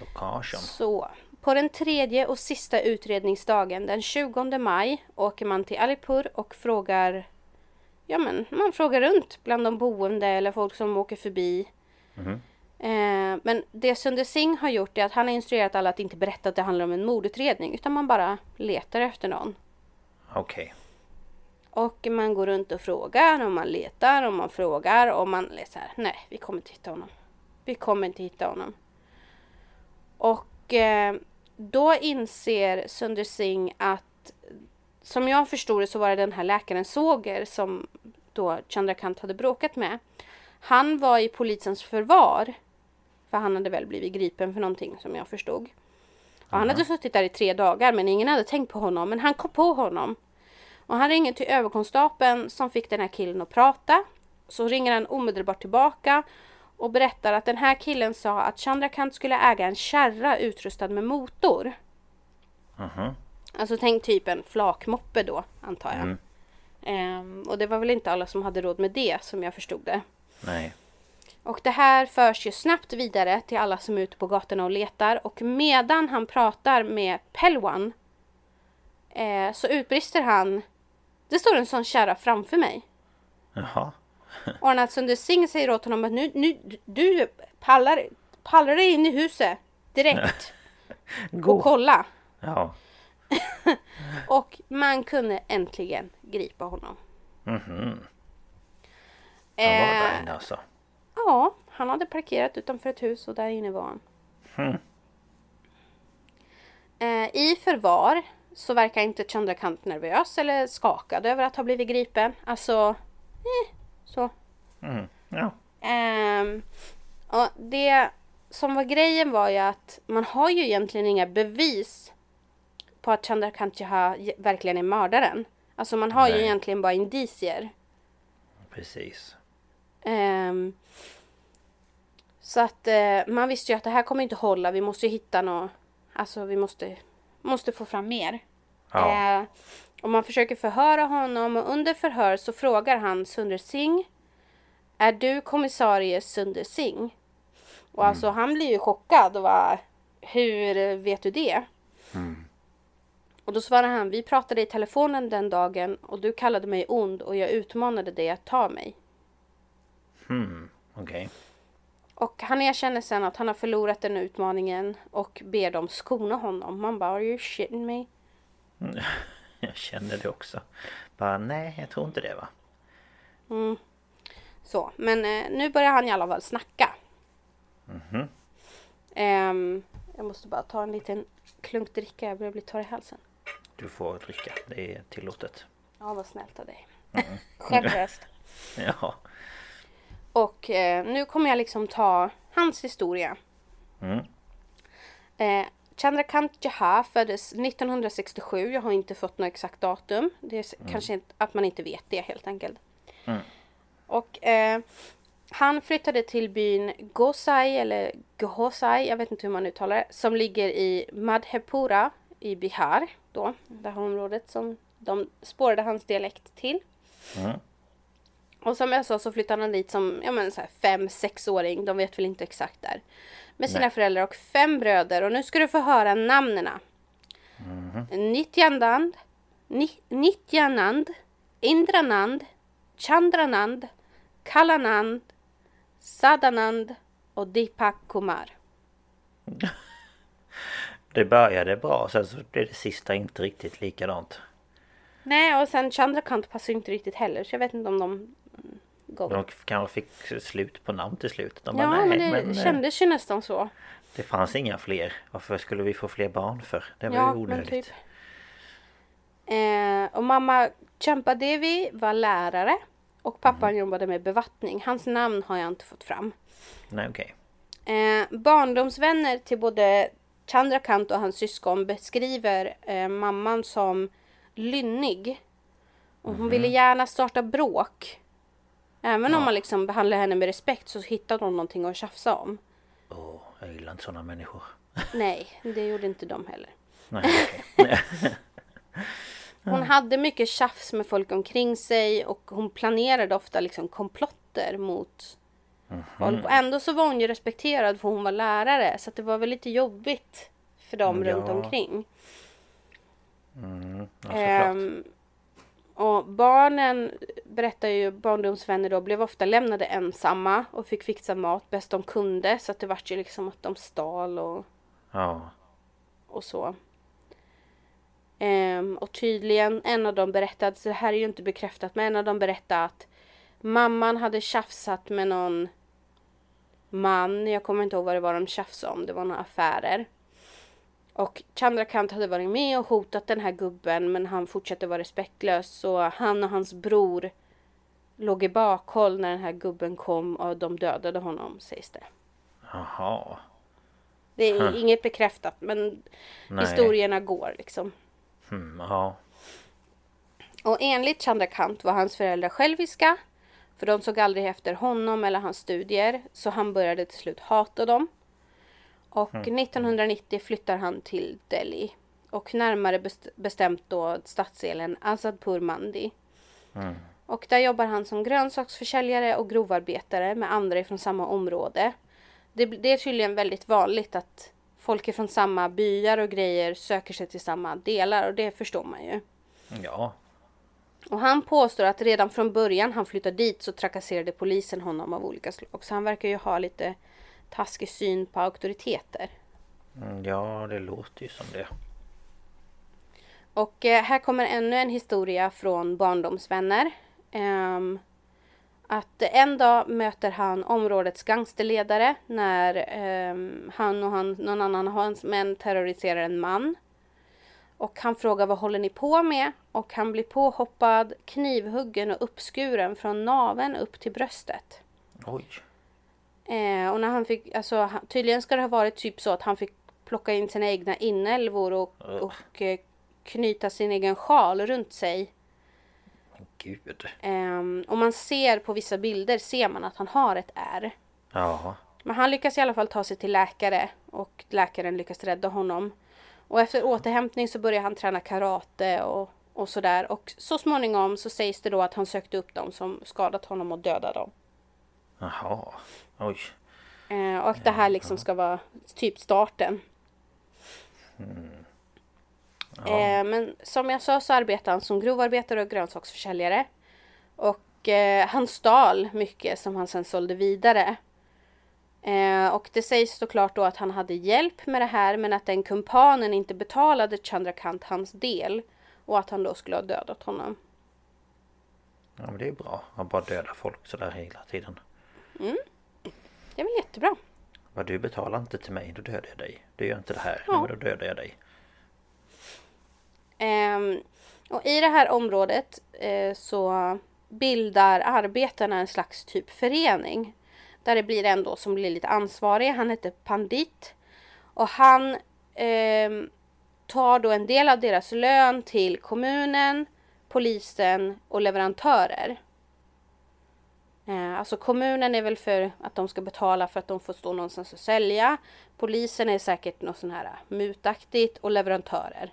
Location. Så, på den tredje och sista utredningsdagen, den 20 maj, åker man till Alipur och frågar Ja men, man frågar runt bland de boende eller folk som åker förbi. Eh, men det Sunder Singh har gjort är att han har instruerat alla att inte berätta att det handlar om en mordutredning utan man bara letar efter någon. Okej. Och man går runt och frågar och man letar och man frågar och man så här, nej vi kommer inte hitta honom. Vi kommer inte hitta honom. Och eh, då inser Sunder Singh att som jag förstod det så var det den här läkaren Såger som då Chandrakant hade bråkat med. Han var i polisens förvar. För han hade väl blivit gripen för någonting som jag förstod. Och han hade suttit där i tre dagar men ingen hade tänkt på honom. Men han kom på honom. Och han ringer till överkonstapeln som fick den här killen att prata. Så ringer han omedelbart tillbaka och berättar att den här killen sa att Chandrakant skulle äga en kärra utrustad med motor. Mhm. Alltså tänk typ en flakmoppe då, antar jag. Mm. Ehm, och det var väl inte alla som hade råd med det, som jag förstod det. Nej. Och det här förs ju snabbt vidare till alla som är ute på gatorna och letar. Och medan han pratar med Pelwan eh, så utbrister han Det står en sån kärra framför mig. Jaha. Och Arnat Sunder Singh säger åt honom att nu, nu du pallar, pallar dig in i huset direkt och kolla. Ja. Och man kunde äntligen gripa honom. Mhm. Han var Eh, där inne alltså. Ja, han hade parkerat utanför ett hus och där inne var han. Hmm. Eh, I förvar så verkar inte Chandrakant nervös eller skakad över att ha blivit gripen. Alltså, eh, så. Mm. Ja. Ehm, och det som var grejen var ju att man har ju egentligen inga bevis på att Chandrakant Jha verkligen är mördaren. Alltså man har ju Nej. egentligen bara indicier. Precis. Ehm, så att eh, man visste ju att det här kommer inte hålla. Vi måste ju hitta något. Alltså vi måste, måste få fram mer. Ja. Eh, Och man försöker förhöra honom och under förhör så frågar han Sunder Singh Är du kommissarie Sunder Singh? Och alltså han blir ju chockad och bara Hur vet du det? Och då svarar han Vi pratade i telefonen den dagen och du kallade mig ond och jag utmanade dig att ta mig. Hmm, okej. Och han erkänner sen att han har förlorat den utmaningen och ber dem skona honom. Man bara Are you shitting me? Jag känner det också. Bara nej, jag tror inte det va. Så, men eh, nu börjar han i alla fall snacka. Ehm, jag måste bara ta en liten klunk dricka, jag börjar bli torr i halsen. Du får dricka, det är tillåtet. Ja, vad snällt av dig. Generöst. Ja. Och eh, nu kommer jag liksom ta hans historia. Mm. Eh, Chandrakant Jha föddes 1967. Jag har inte fått något exakt datum. Det är s- kanske inte, att man inte vet det helt enkelt. Och eh, han flyttade till byn Gosai eller Ghosai, jag vet inte hur man uttalar det, som ligger i Madhepura i Bihar. Då, det här området som de spårade hans dialekt till. Och som jag sa så flyttade han dit som ja, men så här fem, sexåring. De vet väl inte exakt där. Med sina Nej. föräldrar och fem bröder. Och nu ska du få höra namnen. Nityanand, Ni- Nityanand, Indranand, Chandranand, Kalanand, Sadanand och Deepak Kumar. Det började bra, sen så blev det sista inte riktigt likadant. Nej, och sen Chandrakant passar ju inte riktigt heller. Så jag vet inte om de mm, går. De kanske fick slut på namn till slut. De Ja, bara, men det men, eh, kändes ju nästan så. det fanns inga fler. Varför skulle vi få fler barn för? Det var Ja, ju men onödigt. typ. Eh, och mamma Champadevi var lärare och pappan Mm. jobbade med bevattning. Hans namn har jag inte fått fram. Nej okej. Eh, barndomsvänner till både Chandrakant och hans syskon beskriver eh, mamman som lynnig. Och hon ville gärna starta bråk. Även om man liksom behandlar henne med respekt så hittade hon någonting att tjafsa om. Åh, jag gillar inte sådana människor. Nej, det gjorde inte de heller. Nej okej. Hon hade mycket tjafs med folk omkring sig och hon planerade ofta liksom komplotter mot folk. Och ändå så var hon ju respekterad för hon var lärare så det var väl lite jobbigt för dem Ja. runt omkring. Mm, ja. Ehm, och barnen, berättar ju barndomsvänner då, blev ofta lämnade ensamma och fick fixa mat bäst de kunde. Så att det vart ju liksom att de stal och, Ja. och så. Ehm, och tydligen, en av dem berättade, så det här är ju inte bekräftat, men en av dem berättade att mamman hade tjafsat med någon man, jag kommer inte ihåg vad det var de tjafsade om, det var några affärer. Och Chandrakant hade varit med och hotat den här gubben men han fortsatte vara respektlös så han och hans bror låg i bakhåll när den här gubben kom och de dödade honom sägs det. Jaha. Det är inget bekräftat men Nej. historierna går liksom. Hmm, ja. Och enligt Chandrakant var hans föräldrar själviska. För de såg aldrig efter honom eller hans studier. Så han började till slut hata dem. Och 1990 flyttar han till Delhi. Och närmare best- bestämt då stadsdelen Azadpur Mandi. Och där jobbar han som grönsaksförsäljare och grovarbetare med andra från samma område. Det, det är tydligen väldigt vanligt att folk från samma byar och grejer söker sig till samma delar och det förstår man ju. Ja. Och han påstår att redan från början han flyttade dit så trakasserade polisen honom av olika slag. Så han verkar ju ha lite taskig syn på auktoriteter. Mm, Ja, det låter ju som det. Och eh, här kommer ännu en historia från barndomsvänner. Ehm, att en dag möter han områdets gangsterledare när ehm, han och han, någon annan av hans män terroriserar en man. Och han frågar vad håller ni på med? Och han blir påhoppad, knivhuggen och uppskuren från naven upp till bröstet. Oj. Eh, och när han fick, alltså tydligen ska det ha varit typ så att han fick plocka in sina egna inälvor och, och eh, knyta sin egen sjal runt sig. Gud. Ehm, och man ser på vissa bilder ser man att han har ett ärr. Ja. Men han lyckas i alla fall ta sig till läkare och läkaren lyckas rädda honom. Och efter återhämtning så börjar han träna karate och Och sådär. Och så småningom så sägs det då att han sökte upp dem som skadat honom och dödade dem. Jaha. Oj. Eh, och det här liksom ska vara typ starten. Eh, men som jag sa så arbetar han som grovarbetare och grönsaksförsäljare. Och eh, han stal mycket som han sen sålde vidare. Eh, och det sägs såklart då att han hade hjälp med det här men att den kumpanen inte betalade Chandrakant hans del. Och att han då skulle ha dödat honom. Ja men det är bra. Han bara dödar folk sådär hela tiden. Det är väl jättebra. Vad du betalar inte till mig, då dödar jag dig. Du gör inte det här, Ja. men då dödar jag dig. Ehm, och i det här området eh, så bildar arbetarna en slags typ förening. Där det blir en då som blir lite ansvarig. Han heter Pandit. Och han ehm, tar då en del av deras lön till kommunen, polisen och leverantörer. Eh, alltså kommunen är väl för att de ska betala för att de får stå någonstans och sälja. Polisen är säkert något sån här mutaktigt och leverantörer.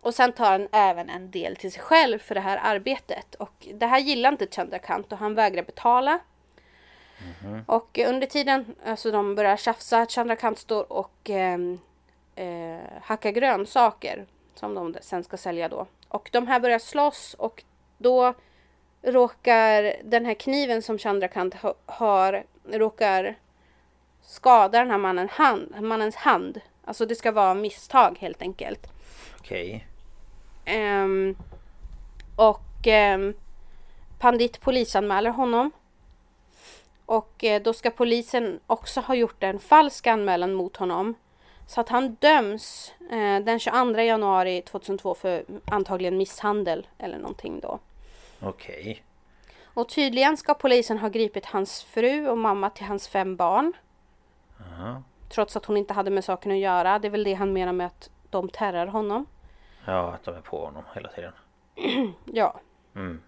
Och sen tar han även en del till sig själv för det här arbetet. Och det här gillar inte Chandrakant och han vägrar betala. Och under tiden, alltså de börjar tjafsa, Chandrakant står och ehm, eh, hackar grönsaker. Som de sen ska sälja då. Och de här börjar slåss och då råkar den här kniven som Chandrakant ha- har, råkar skada den här mannen hand, mannens hand. Alltså det ska vara misstag helt enkelt. Okej. Ehm, och ehm, Pandit polisanmäler honom. Och eh, då ska polisen också ha gjort en falsk anmälan mot honom. Så att han döms eh, den 22 januari 2002 för antagligen misshandel eller någonting då. Okej. Och tydligen ska polisen ha gripit hans fru och mamma till hans fem barn. Aha. Trots att hon inte hade med saken att göra. Det är väl det han menar med att de terrar honom. Ja, att de är på honom hela tiden. Ja. Mm.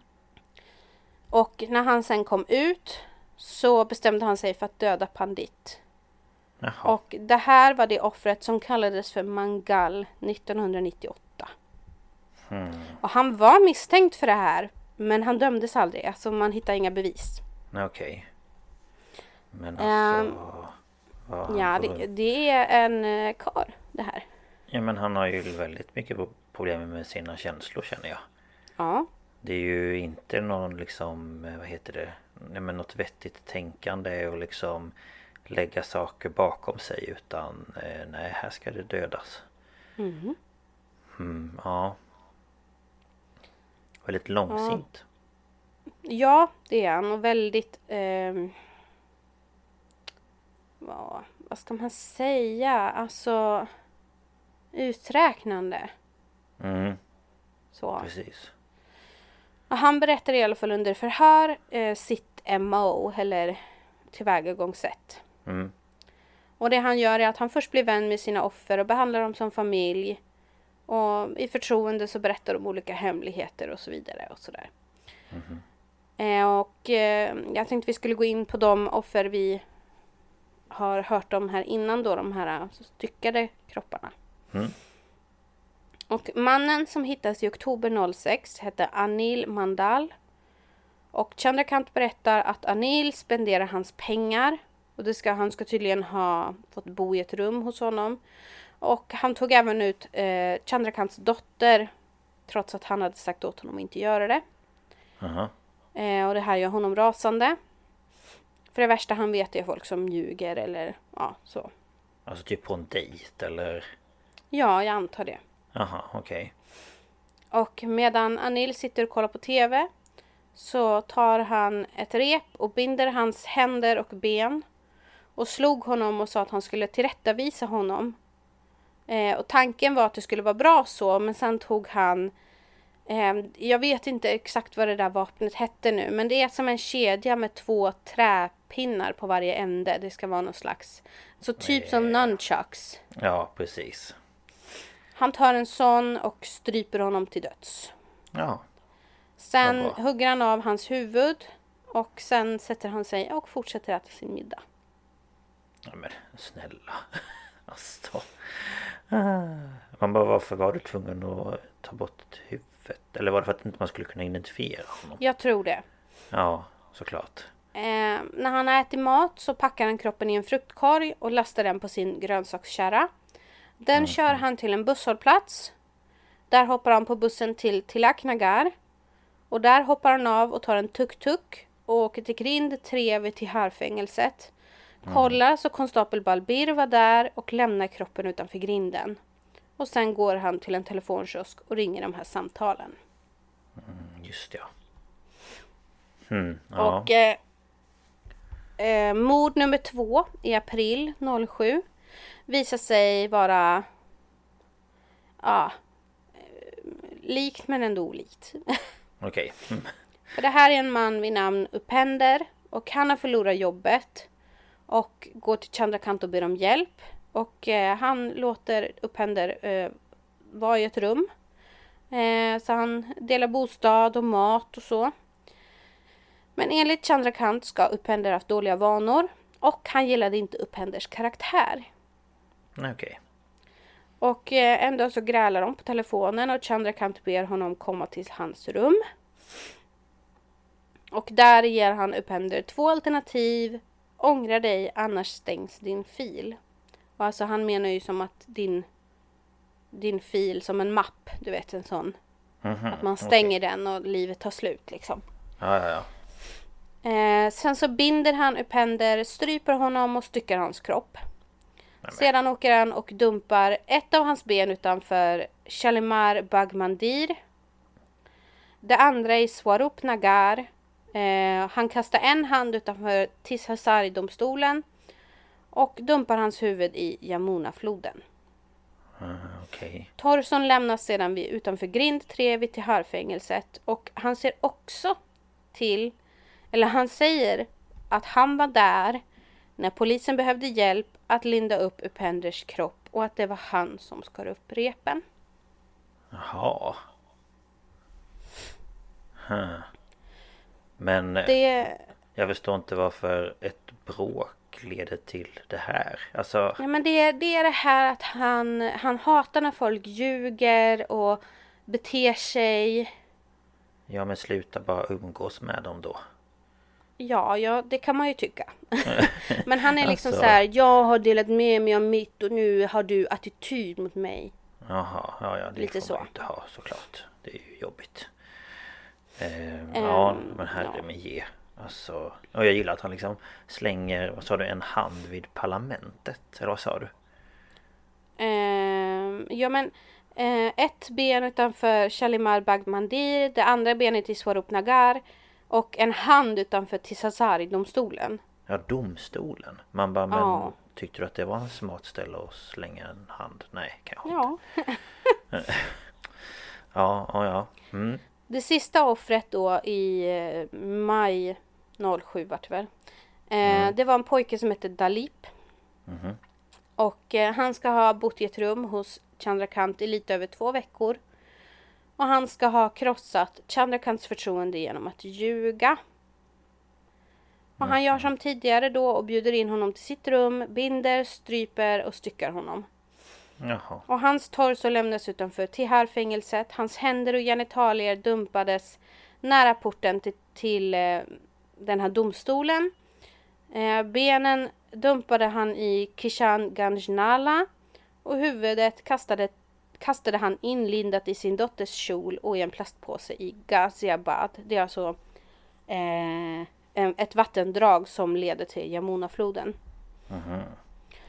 Och när han sen kom ut så bestämde han sig för att döda Pandit. Jaha. Och det här var det offret som kallades för Mangal 1998. Mm. Och han var misstänkt för det här. Men han dömdes aldrig. Alltså man hittar inga bevis. Okej. Men Ehm, alltså... vad Ja, det, det är en eh, karl det här. ja, men han har ju väldigt mycket pro- problem med sina känslor känner jag. Ja. Det är ju inte någon liksom, eh, vad heter det? Nej men något vettigt tänkande och liksom lägga saker bakom sig utan eh, nej, här ska det dödas. Mhm. Mm, ja. Väldigt långsint. Ja, det är han. Och väldigt... ehm, vad, vad ska man säga? Alltså... Uträknande. Mm, Så. precis. Och han berättar i alla fall under förhör eh, sitt MO, eller tillvägagångssätt. Mm, Och det han gör är att han först blir vän med sina offer och behandlar dem som familj. Och i förtroende så berättar de olika hemligheter och så vidare och sådär. Eh, och eh, jag tänkte vi skulle gå in på de offer vi har hört om här innan då, de här eh, styckade kropparna. Mm. Och mannen som hittades i oktober 06 hette Anil Mandal. Och Chandrakant berättar att Anil spenderar hans pengar. Och det ska, han ska tydligen ha fått bo i ett rum hos honom. Och han tog även ut eh, Chandrakants dotter. Trots att han hade sagt åt honom att inte göra det. Aha. Eh, och det här gör honom rasande. För det värsta han vet är folk som ljuger eller ja, så. Alltså typ på en dejt eller? Ja, jag antar det. Jaha, okej. Och medan Anil sitter och kollar på TV så tar han ett rep och binder hans händer och ben och slog honom och sa att han skulle tillrättavisa honom. Eh, och tanken var att det skulle vara bra så, men sen tog han eh, jag vet inte exakt vad det där vapnet hette nu, men det är som en kedja med två träpinnar på varje ände. Det ska vara någon slags, så typ som nunchucks. Ja, precis. Han tar en sån och stryper honom till döds. Ja. Sen bra. hugger han av hans huvud och sen sätter han sig och fortsätter äta sin middag. ja men snälla. Alltså. Ah. Man bara varför var du tvungen att ta bort huvudet? Eller var det för att inte man skulle kunna identifiera honom? Jag tror det. Ja, såklart. Eh, när han har ätit mat så packar han kroppen i en fruktkorg och lastar den på sin grönsakskärra. Den kör han till en busshållplats. Där hoppar han på bussen till Tilak Nagar. Och där hoppar han av och tar en tuk-tuk och åker till grind 3 vid Tihar-fängelset. Kollar så konstapel Balbir var där och lämnar kroppen utanför grinden. Och sen går han till en telefonkiosk och ringer de här samtalen. Just ja. Hmm, ja. Och eh, eh, mord nummer två i april 07 visar sig vara ja, likt men ändå olikt. Okej. Mm. För det här är en man vid namn Upender och han har förlorat jobbet och går till Chandrakant och ber om hjälp. Och eh, han låter Upender eh, vara i ett rum. Eh, så han delar bostad och mat och så. Men enligt Chandrakant ska Upender haft dåliga vanor och han gillade inte Upenders karaktär. Okej. Och eh, en dag så grälar de på telefonen och Chandrakant ber honom komma till hans rum. Och där ger han Upender två alternativ. Ångra dig annars stängs din fil. Och alltså han menar ju som att din din fil som en mapp, du vet en sån. Mhm, Att man stänger den och livet tar slut liksom. Ja, ja, ja. Eh, sen så binder han Upender, stryper honom och styckar hans kropp. Sedan åker han och dumpar ett av hans ben utanför Shalimar Bagh Mandir. Det andra i Swarup Nagar. Eh, han kastar en hand utanför Tishazari-domstolen. Och dumpar hans huvud i Yamuna-floden. Ah, Okej. Torson lämnas sedan vid, utanför grind 3 vid Tihar-fängelset och han ser också till, eller han säger att han var där när polisen behövde hjälp att linda upp Upenders kropp och att det var han som skar upp repen. Jaha. Huh. Men eh, Det, jag förstår inte varför ett bråk leder till det här. Alltså, ja, men det, det är det här att han, han hatar när folk ljuger och beter sig. ja men sluta bara umgås med dem då. Ja, ja, det kan man ju tycka. men han är liksom Alltså. så här, jag har delat med mig av mitt och nu har du attityd mot mig. Jaha, ja, ja det Lite får så. man inte ha såklart. Det är ju jobbigt. Ehm, ja, Ehm, men herre ja. med ge. Alltså, och jag gillar att han liksom slänger, vad sa du, en hand vid parlamentet? Eller vad sa du? Ehm, ja men eh, ett ben utanför Shalimar Bagh Mandir, det andra benet i Swarup Nagar och en hand utanför Tisazari-domstolen. Ja, domstolen. Man bara, men Ja. tyckte du att det var en smart ställe att slänga en hand? Nej, kanske inte. Ja. Ja, ja, ja. Mm. Det sista offret då i eh, maj 07 vart det väl. Eh, Det var en pojke som hette Dalip. Och eh, han ska ha bott i ett rum hos Chandrakant i lite över två veckor. Och han ska ha krossat Chandrakants förtroende genom att ljuga. Och han gör som tidigare då och bjuder in honom till sitt rum, binder, stryper och styckar honom. Jaha. Och hans torso lämnas utanför Tihar-fängelset. Hans händer och genitalier dumpades nära porten till, till eh, den här domstolen. Eh, benen dumpade han i Kishan Ganjnala och huvudet kastade, kastade han inlindat i sin dotters kjol och i en plastpåse i Ghaziabad. Det är alltså eh, ett vattendrag som leder till Yamuna-floden.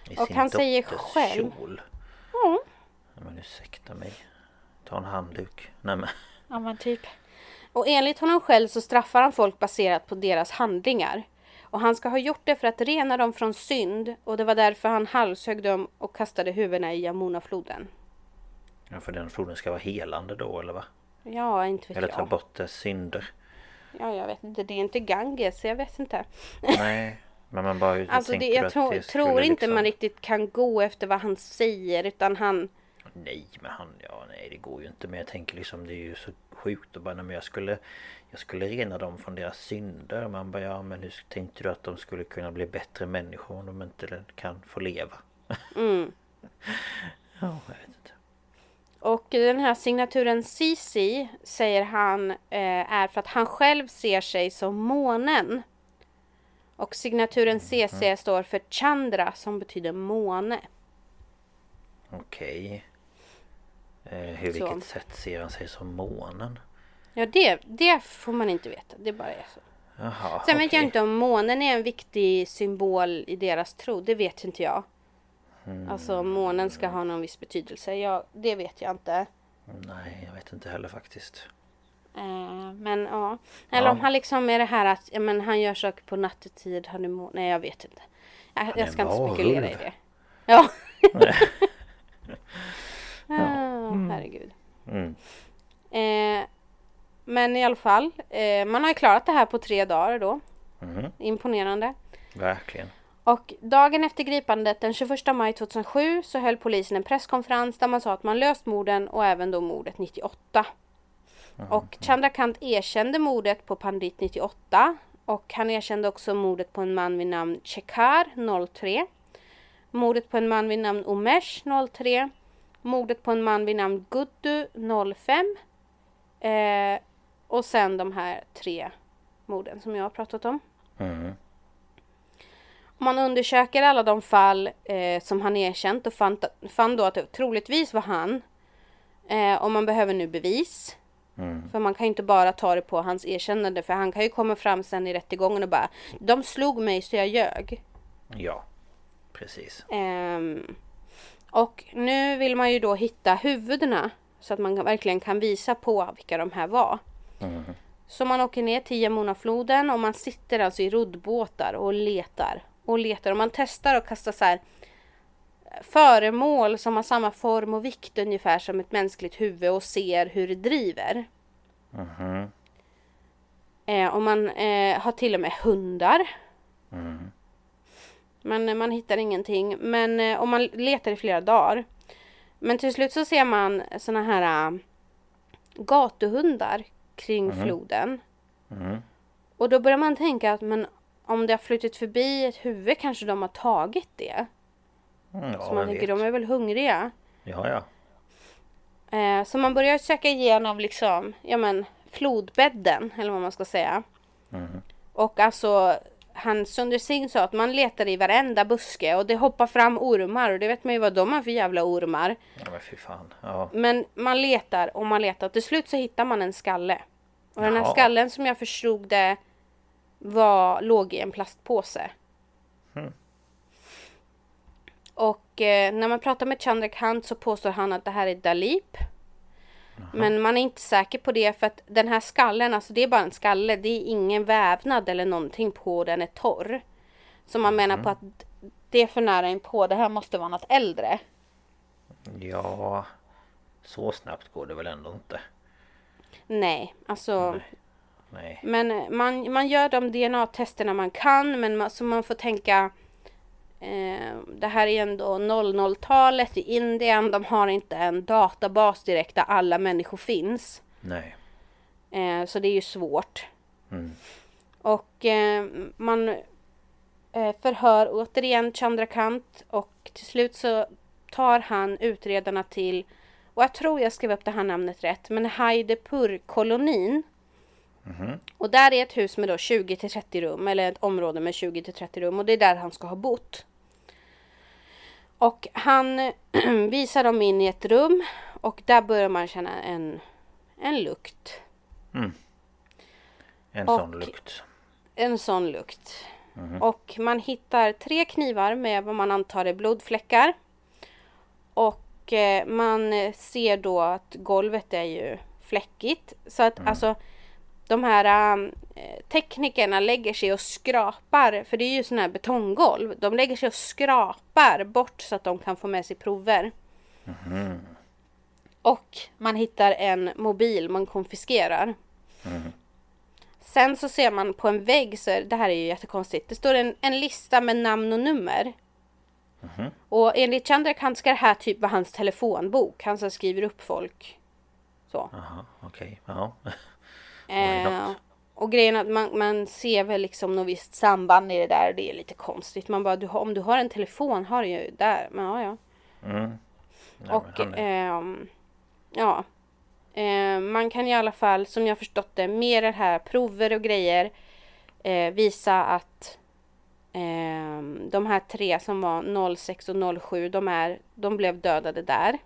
I Och sin han säger själv- Kjol. Ja. Men ursäkta mig. Ta en handduk. Nej men. Ja men typ. Och enligt honom själv så straffar han folk baserat på deras handlingar. Och han ska ha gjort det för att rena dem från synd och det var därför han halshögg dem och kastade huvudena i Yamuna-floden. Ja, för den floden ska vara helande då eller va? Ja, inte vet Eller ta jag. bort dess synder. Ja, jag vet inte. Det är inte Ganges, jag vet inte. Nej. Men man bara Alltså det, jag tror, det tror inte liksom- man riktigt kan gå efter vad han säger utan han... Nej men han, ja nej det går ju inte men jag tänker liksom det är ju så sjukt och bara nej, men jag skulle Jag skulle rena dem från deras synder Man bara ja men hur tänkte du att de skulle kunna bli bättre människor om de inte kan få leva? Mm. Ja, jag vet inte. Och den här signaturen CC säger han eh, är för att han själv ser sig som månen. Och signaturen CC Mm. står för Chandra som betyder måne. Okej. Eh, hur, Så. vilket sätt ser han sig som månen? Ja det, det får man inte veta, det bara är så. Jaha, Sen vet jag inte om månen är en viktig symbol i deras tro, det vet inte jag. Mm. Alltså månen ska ha någon viss betydelse, ja, det vet jag inte. Nej, jag vet inte heller faktiskt. Eh, men ja. Eller Ja. om han liksom är det här att ja, men han gör saker på nattetid. Han är må- Nej jag vet inte. Jag, jag ska inte spekulera i varulv. det. Ja. ah, herregud. Mm. Eh, men i alla fall. Eh, man har ju klarat det här på tre dagar då. Mhm. Imponerande. Verkligen. Och dagen efter gripandet den 21 maj 2007 så höll polisen en presskonferens där man sa att man löst morden och även då mordet 98. Och Chandrakant erkände mordet på Pandit 98 och han erkände också mordet på en man vid namn Chekar 03. Mordet på en man vid namn Umesh 03. Mordet på en man vid namn Guddu 05. Eh, och sen de här tre morden som jag har pratat om. Mm. Om man undersöker alla de fall eh, som han erkänt och fann, fann då att det troligtvis var han. Eh, och man behöver nu bevis. Mm. För man kan ju inte bara ta det på hans erkännande för han kan ju komma fram sen i rättegången och bara De slog mig så jag ljög. Ja, precis. Ehm, och nu vill man ju då hitta huvudena så att man verkligen kan visa på vilka de här var. Mm. Så man åker ner till Yamunafloden och man sitter alltså i roddbåtar och letar och letar och man testar att kasta så här föremål som har samma form och vikt ungefär som ett mänskligt huvud och ser hur det driver. Mhm. Eh, och man eh, har till och med hundar. Mm. Men eh, man hittar ingenting. Men eh, och man letar i flera dagar. Men till slut så ser man såna här äh, gatuhundar kring floden. Mm. Och då börjar man tänka att men om det har flutit förbi ett huvud kanske de har tagit det. Mm, Ja, så man tänker vet. de är väl hungriga. Ja, ja. Eh, så man börjar söka igenom liksom, ja men flodbädden eller vad man ska säga. Mm. Och alltså han Sunder Singh sa att man letar i varenda buske och det hoppar fram ormar och det vet man ju vad de har för jävla ormar. Ja, men fy fan. Ja. Men man letar och man letar och till slut så hittar man en skalle. Och den här skallen som jag förstod det var, låg i en plastpåse. Hmm. Och eh, när man pratar med Chandrakant så påstår han att det här är Dalip. Men man är inte säker på det för att den här skallen, alltså det är bara en skalle. Det är ingen vävnad eller någonting på den är torr. Så man menar på att det är för nära in på. Det här måste vara något äldre. ja, så snabbt går det väl ändå inte. Nej, alltså Nej. Men man, man gör de DNA-testerna man kan men man, så man får tänka eh, Det här är ändå 00-talet i Indien. De har inte en databas direkt där alla människor finns. Nej. Eh, så det är ju svårt. Mm. Och eh, man eh, förhör återigen Chandrakant och till slut så tar han utredarna till och jag tror jag skrev upp det här namnet rätt men Haidepur-kolonin. Och där är ett hus med då 20 till 30 rum eller ett område med 20 till 30 rum och det är där han ska ha bott. Och han visar dem in i ett rum och där börjar man känna en, en lukt. En Och- sån lukt. En sån lukt. Och man hittar tre knivar med vad man antar är blodfläckar. Och eh, man ser då att golvet är ju fläckigt. Så att alltså de här eh, teknikerna lägger sig och skrapar, för det är ju sådana här betonggolv. De lägger sig och skrapar bort så att de kan få med sig prover. Och man hittar en mobil man konfiskerar. Sen så ser man på en vägg, så det här är ju jättekonstigt. Det står en, en lista med namn och nummer. Och enligt Chandrakant ska det här typ vara hans telefonbok. Han som skriver upp folk. Så. Jaha, okej. Ja. Eh, och grejen är att man, man ser väl liksom något visst samband i det där. Det är lite konstigt. Man bara, du, om du har en telefon har du ju där. Men ja, ja. Nej, och ehm, ja. Eh, man kan i alla fall, som jag förstått det, med det här prover och grejer eh, visa att ehm, de här tre som var 06 och 07, de, är, de blev dödade där.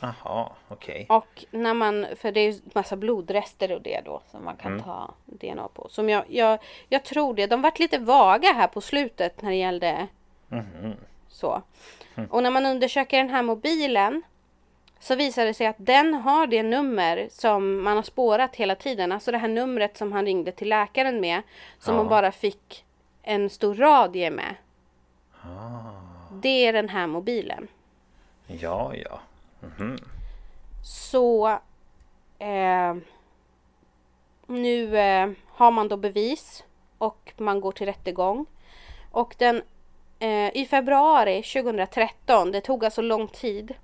Jaha, okej. Och när man, för det är ju massa blodrester och det då som man kan Mm. ta DNA på. Som jag, jag, jag tror det. De vart lite vaga här på slutet när det gällde Mhm. så. Och när man undersöker den här mobilen så visar det sig att den har det nummer som man har spårat hela tiden. Alltså det här numret som han ringde till läkaren med. Som Ja. man bara fick en stor radie med. Ah. Det är den här mobilen. Ja, ja. Mm. Så eh, nu eh, har man då bevis och man går till rättegång. Och den eh, i februari 2013, det tog alltså lång tid.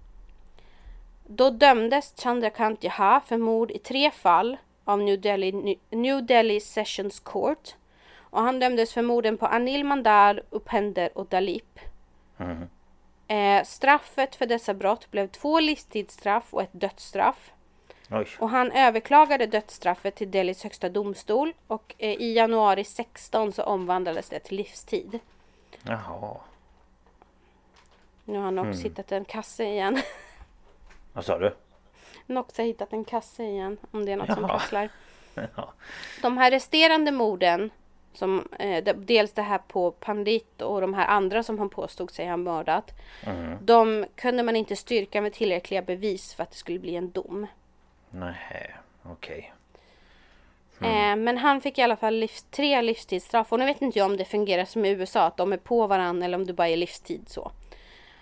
Då dömdes Chandrakant Jaha för mord i tre fall av New Delhi, New Delhi Sessions Court. Och han dömdes för morden på Anil Mandar, Upender och Dalip. Mm. Eh, straffet för dessa brott blev två livstidsstraff och ett dödsstraff. Oj. Och han överklagade dödsstraffet till Delhis högsta domstol och eh, i januari 16 så omvandlades det till livstid. Jaha. Nu har Nox Mm. hittat en kasse igen. Vad sa du? Nox har hittat en kasse igen om det är något som Jaha. prasslar. Ja. De här resterande morden, som, eh, de- dels det här på Pandit och de här andra som han påstod sig ha mördat. Mm. De kunde man inte styrka med tillräckliga bevis för att det skulle bli en dom. Nej, okej. Eh, men han fick i alla fall livs, tre livstidsstraff och nu vet inte jag om det fungerar som i USA att de är på varandra eller om det bara är livstid så.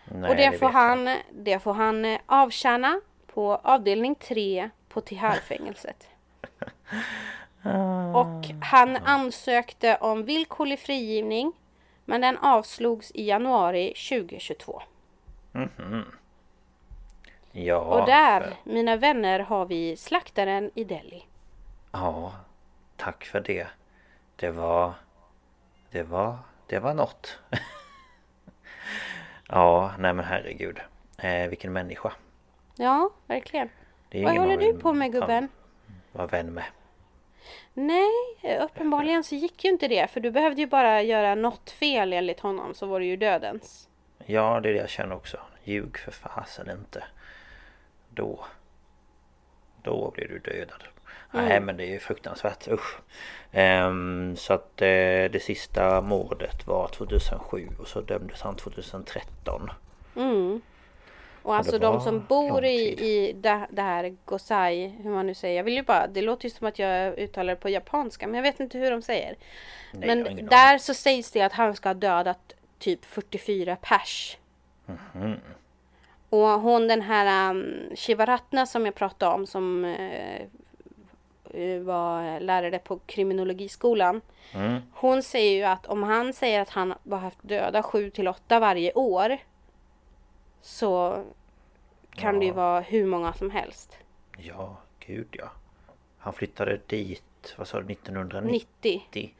Nej, och det, får vet jag han, det får han eh, avtjäna på avdelning 3 på Tihar-fängelset. Och han ansökte om villkorlig frigivning men den avslogs i januari 2022. Ja, och där, för- mina vänner, har vi slaktaren i Delhi. Ja, tack för det. Det var... Det var... Det var något. ja, nej men herregud. Eh, vilken människa. Ja, verkligen. Vad håller du på med gubben? Vara vän med. Nej, uppenbarligen så gick ju inte det. För du behövde ju bara göra något fel enligt honom så var det ju dödens. Ja, det är det jag känner också. Ljug för fasen inte. Då... Då blir du dödad. Mm. Nej men det är ju fruktansvärt, usch. Ehm, så att eh, det sista mordet var 2007 och så dömdes han 2013. Mm. Och alltså de som bor i, i det, det här Gosai, hur man nu säger. Jag vill ju bara, det låter ju som att jag uttalar det på japanska men jag vet inte hur de säger. Nej, men där så sägs det att han ska ha dödat typ 44 pers. Mhm. Och hon den här um, Shivaratna som jag pratade om som eh, var lärare på kriminologiskolan. Mm. Hon säger ju att om han säger att han har haft döda 7 till 8 varje år. Så kan det ju Ja. vara hur många som helst. Ja, gud ja. Han flyttade dit, vad sa du, 1990? 90.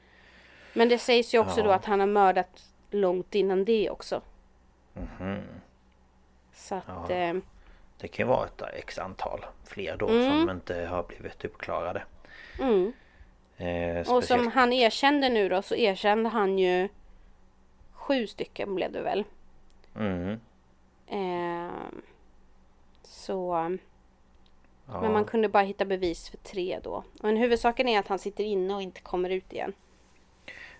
Men det sägs ju också Ja. då att han har mördat långt innan det också. Mhm. Så att... Ja. Eh, Det kan ju vara ett x antal fler då Mm. som inte har blivit uppklarade. mm. Eh, Och som han erkände nu då så erkände han ju sju stycken blev det väl. Mm. Eh, så... Ja. Men man kunde bara hitta bevis för tre då. Men huvudsaken är att han sitter inne och inte kommer ut igen.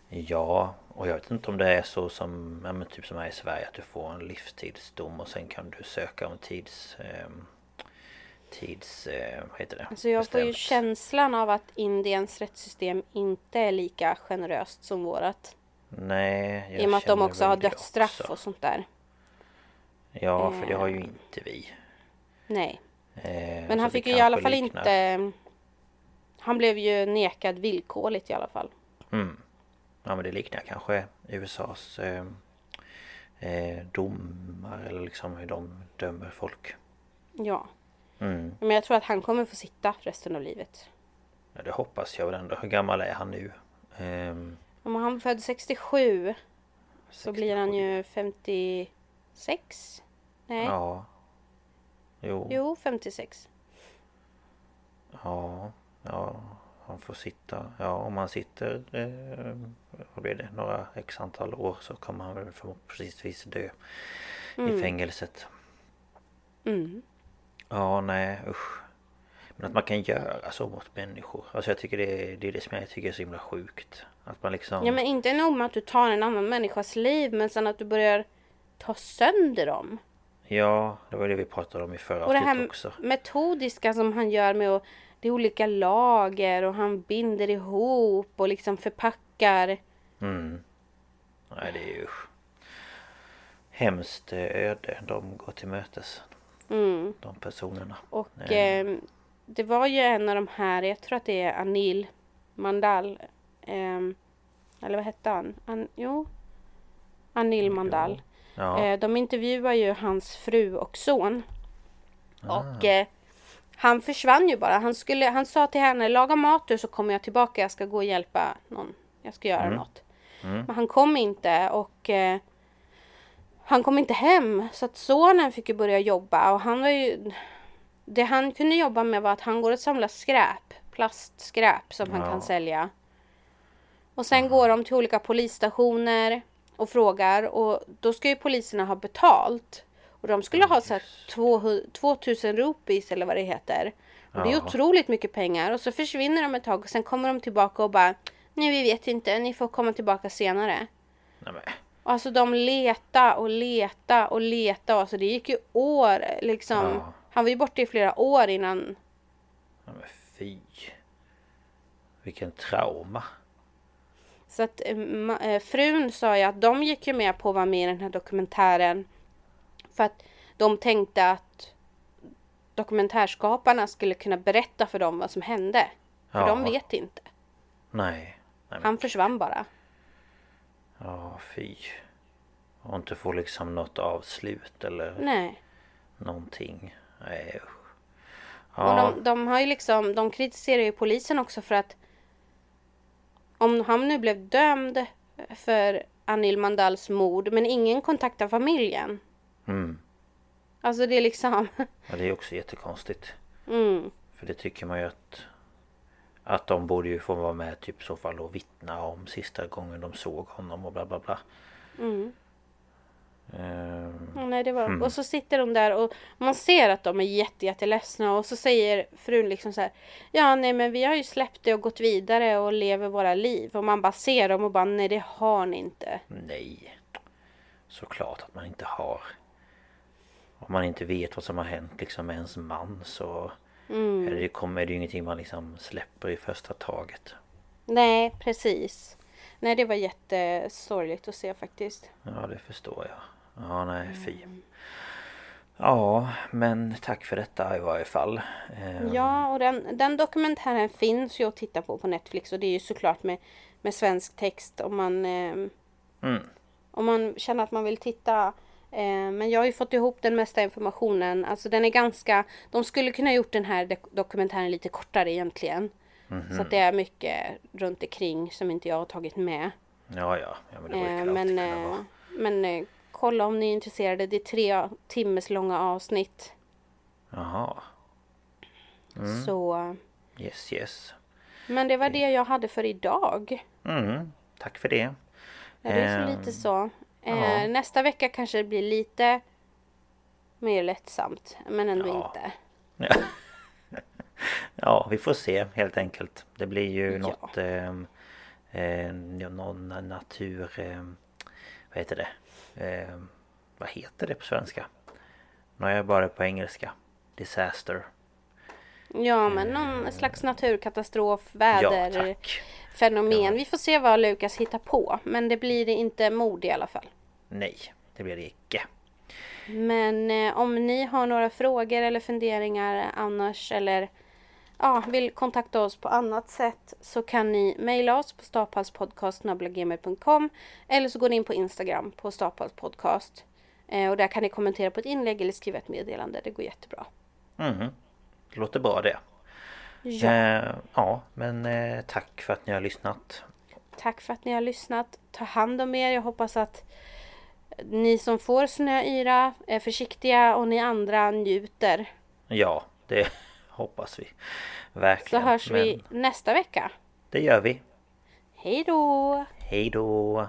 Ja, och jag vet inte om det är så som, ja, men typ som här i Sverige att du får en livstidsdom och sen kan du söka om tids... ehm, tids... Eh, vad heter det? Alltså jag får ju Bestämt. känslan av att Indiens rättssystem inte är lika generöst som vårat. Nej, jag I och med att de också har dödsstraff också. och sånt där. Ja, för det har ju Eh. inte vi. Nej. Eh, Men han fick ju i alla fall liknar- inte... Han blev ju nekad villkorligt i alla fall. Mm. Ja men det liknar kanske USAs eh, eh, domar eller liksom hur de dömer folk. Ja. Mm. Men jag tror att han kommer få sitta resten av livet. Ja, det hoppas jag väl ändå. Hur gammal är han nu? Ehm, Om han född 67 så blir han ju 56. Nej. Ja. Jo. Jo, 56. Ja. Ja. Han får sitta. Ja, om han sitter... Eh, vad blir det? Några x antal år så kommer han väl förhoppningsvis dö. I fängelset. Mm. Ja, nej usch. Men att man kan göra så mot människor. Alltså jag tycker det är det, är det som jag tycker är så himla sjukt. Att man liksom... Ja men inte nog med att du tar en annan människas liv men sen att du börjar ta sönder dem. Ja, det var det vi pratade om i förra Och det avsnittet här också. metodiska som han gör med att det är olika lager och han binder ihop och liksom förpackar. Mm. Nej, det är ju hemskt eh, öde de går till mötes. Mm. De personerna. Och eh, det var ju en av de här, jag tror att det är Anil Mandal. ehm, eller vad hette han? An, jo. Anil Mandal. Ja. Eh, de intervjuar ju hans fru och son. Ah. Och eh, han försvann ju bara. Han, skulle, han sa till henne, laga mat du så kommer jag tillbaka. Jag ska gå och hjälpa någon. Jag ska göra något. Men han kom inte och eh, han kom inte hem. Så att sonen fick ju börja jobba och han var ju Det han kunde jobba med var att han går och samlar skräp. Plastskräp som han Ja. kan sälja. Och sen går de till olika polisstationer och frågar och då ska ju poliserna ha betalt. Och de skulle ha så här 200 2000 rupees eller vad det heter. Och det är Ja. otroligt mycket pengar och så försvinner de ett tag och sen kommer de tillbaka och bara Nej vi vet inte, ni får komma tillbaka senare. Nej, men. Och Alltså de leta och leta och leta. Alltså det gick ju år liksom. Ja. Han var ju borta i flera år innan. Nej, men fy. Vilken trauma. Så att eh, frun sa ju att de gick ju med på att vara med i den här dokumentären. För att de tänkte att dokumentärskaparna skulle kunna berätta för dem vad som hände. För Ja. de vet inte. Nej. Nej Han försvann bara. ja, fy. Och inte få liksom något avslut eller Nej. någonting. Nej usch. Och Ja, de, de har ju liksom, de kritiserar ju polisen också för att om han nu blev dömd för Anil Mandals mord men ingen kontaktar familjen. mm. Alltså det är liksom, ja, det är också jättekonstigt. mm, För det tycker man ju att Att de borde ju få vara med typ så fall och vittna om sista gången de såg honom och bla bla bla. mm. Ehm, Ja, nej, det var. Och så sitter de där och man ser att de är jätte, jätteledsna och så säger frun liksom så här. Ja, nej, men vi har ju släppt det och gått vidare och lever våra liv. Och man bara ser dem och bara nej, det har ni inte. nej. Såklart att man inte har. Om man inte vet vad som har hänt liksom med ens man så Mm. är det, kommer det ju ingenting man liksom släpper i första taget. Nej, precis. Nej, det var jättesorgligt att se faktiskt. Ja det förstår jag. Ja nej fy. Ja men tack för detta i varje fall. Ehm, Ja, och den, den dokumentären finns ju att titta på på Netflix och det är ju såklart med, med svensk text om man ehm, Mm. om man känner att man vill titta. Eh, men jag har ju fått ihop den mesta informationen. Alltså den är ganska... De skulle kunna gjort den här dok- dokumentären lite kortare egentligen. Mhm. Så att det är mycket runt omkring som inte jag har tagit med. Ja ja. ja men det brukar Eh, alltid men kunna eh, vara. men eh, kolla om ni är intresserade. Det är tre timmes långa avsnitt. Jaha. Mm. Så... Yes yes. Men det var det jag hade för idag. Mm. Tack för det. Ja, det är så Ehm, lite så. Eh, nästa vecka kanske det blir lite mer lättsamt. Men ändå Ja. inte. Ja. ja, vi får se helt enkelt. Det blir ju Ja. något... ehm, Eh, någon natur... Eh, vad heter det? Eh, vad heter det på svenska? Nu är jag bara på engelska. Disaster. Ja, men någon slags naturkatastrof, väder, Ja, fenomen. Ja. Vi får se vad Lukas hittar på. Men det blir inte mord i alla fall. Nej, det blir det icke. Men eh, om ni har några frågor eller funderingar annars eller ja, vill kontakta oss på annat sätt så kan ni mejla oss på staphalspodcast.gmail.com eller så går ni in på Instagram på staphalspodcast. Eh, och där kan ni kommentera på ett inlägg eller skriva ett meddelande. Det går jättebra. Det låter bra det. Ja, Eh, ja, men eh, tack för att ni har lyssnat. tack för att ni har lyssnat. Ta hand om er. Jag hoppas att ni som får snöyra är försiktiga och ni andra njuter. Ja, det hoppas vi. Så Verkligen. hörs Men vi nästa vecka. Det gör vi. Hej då! Hej då!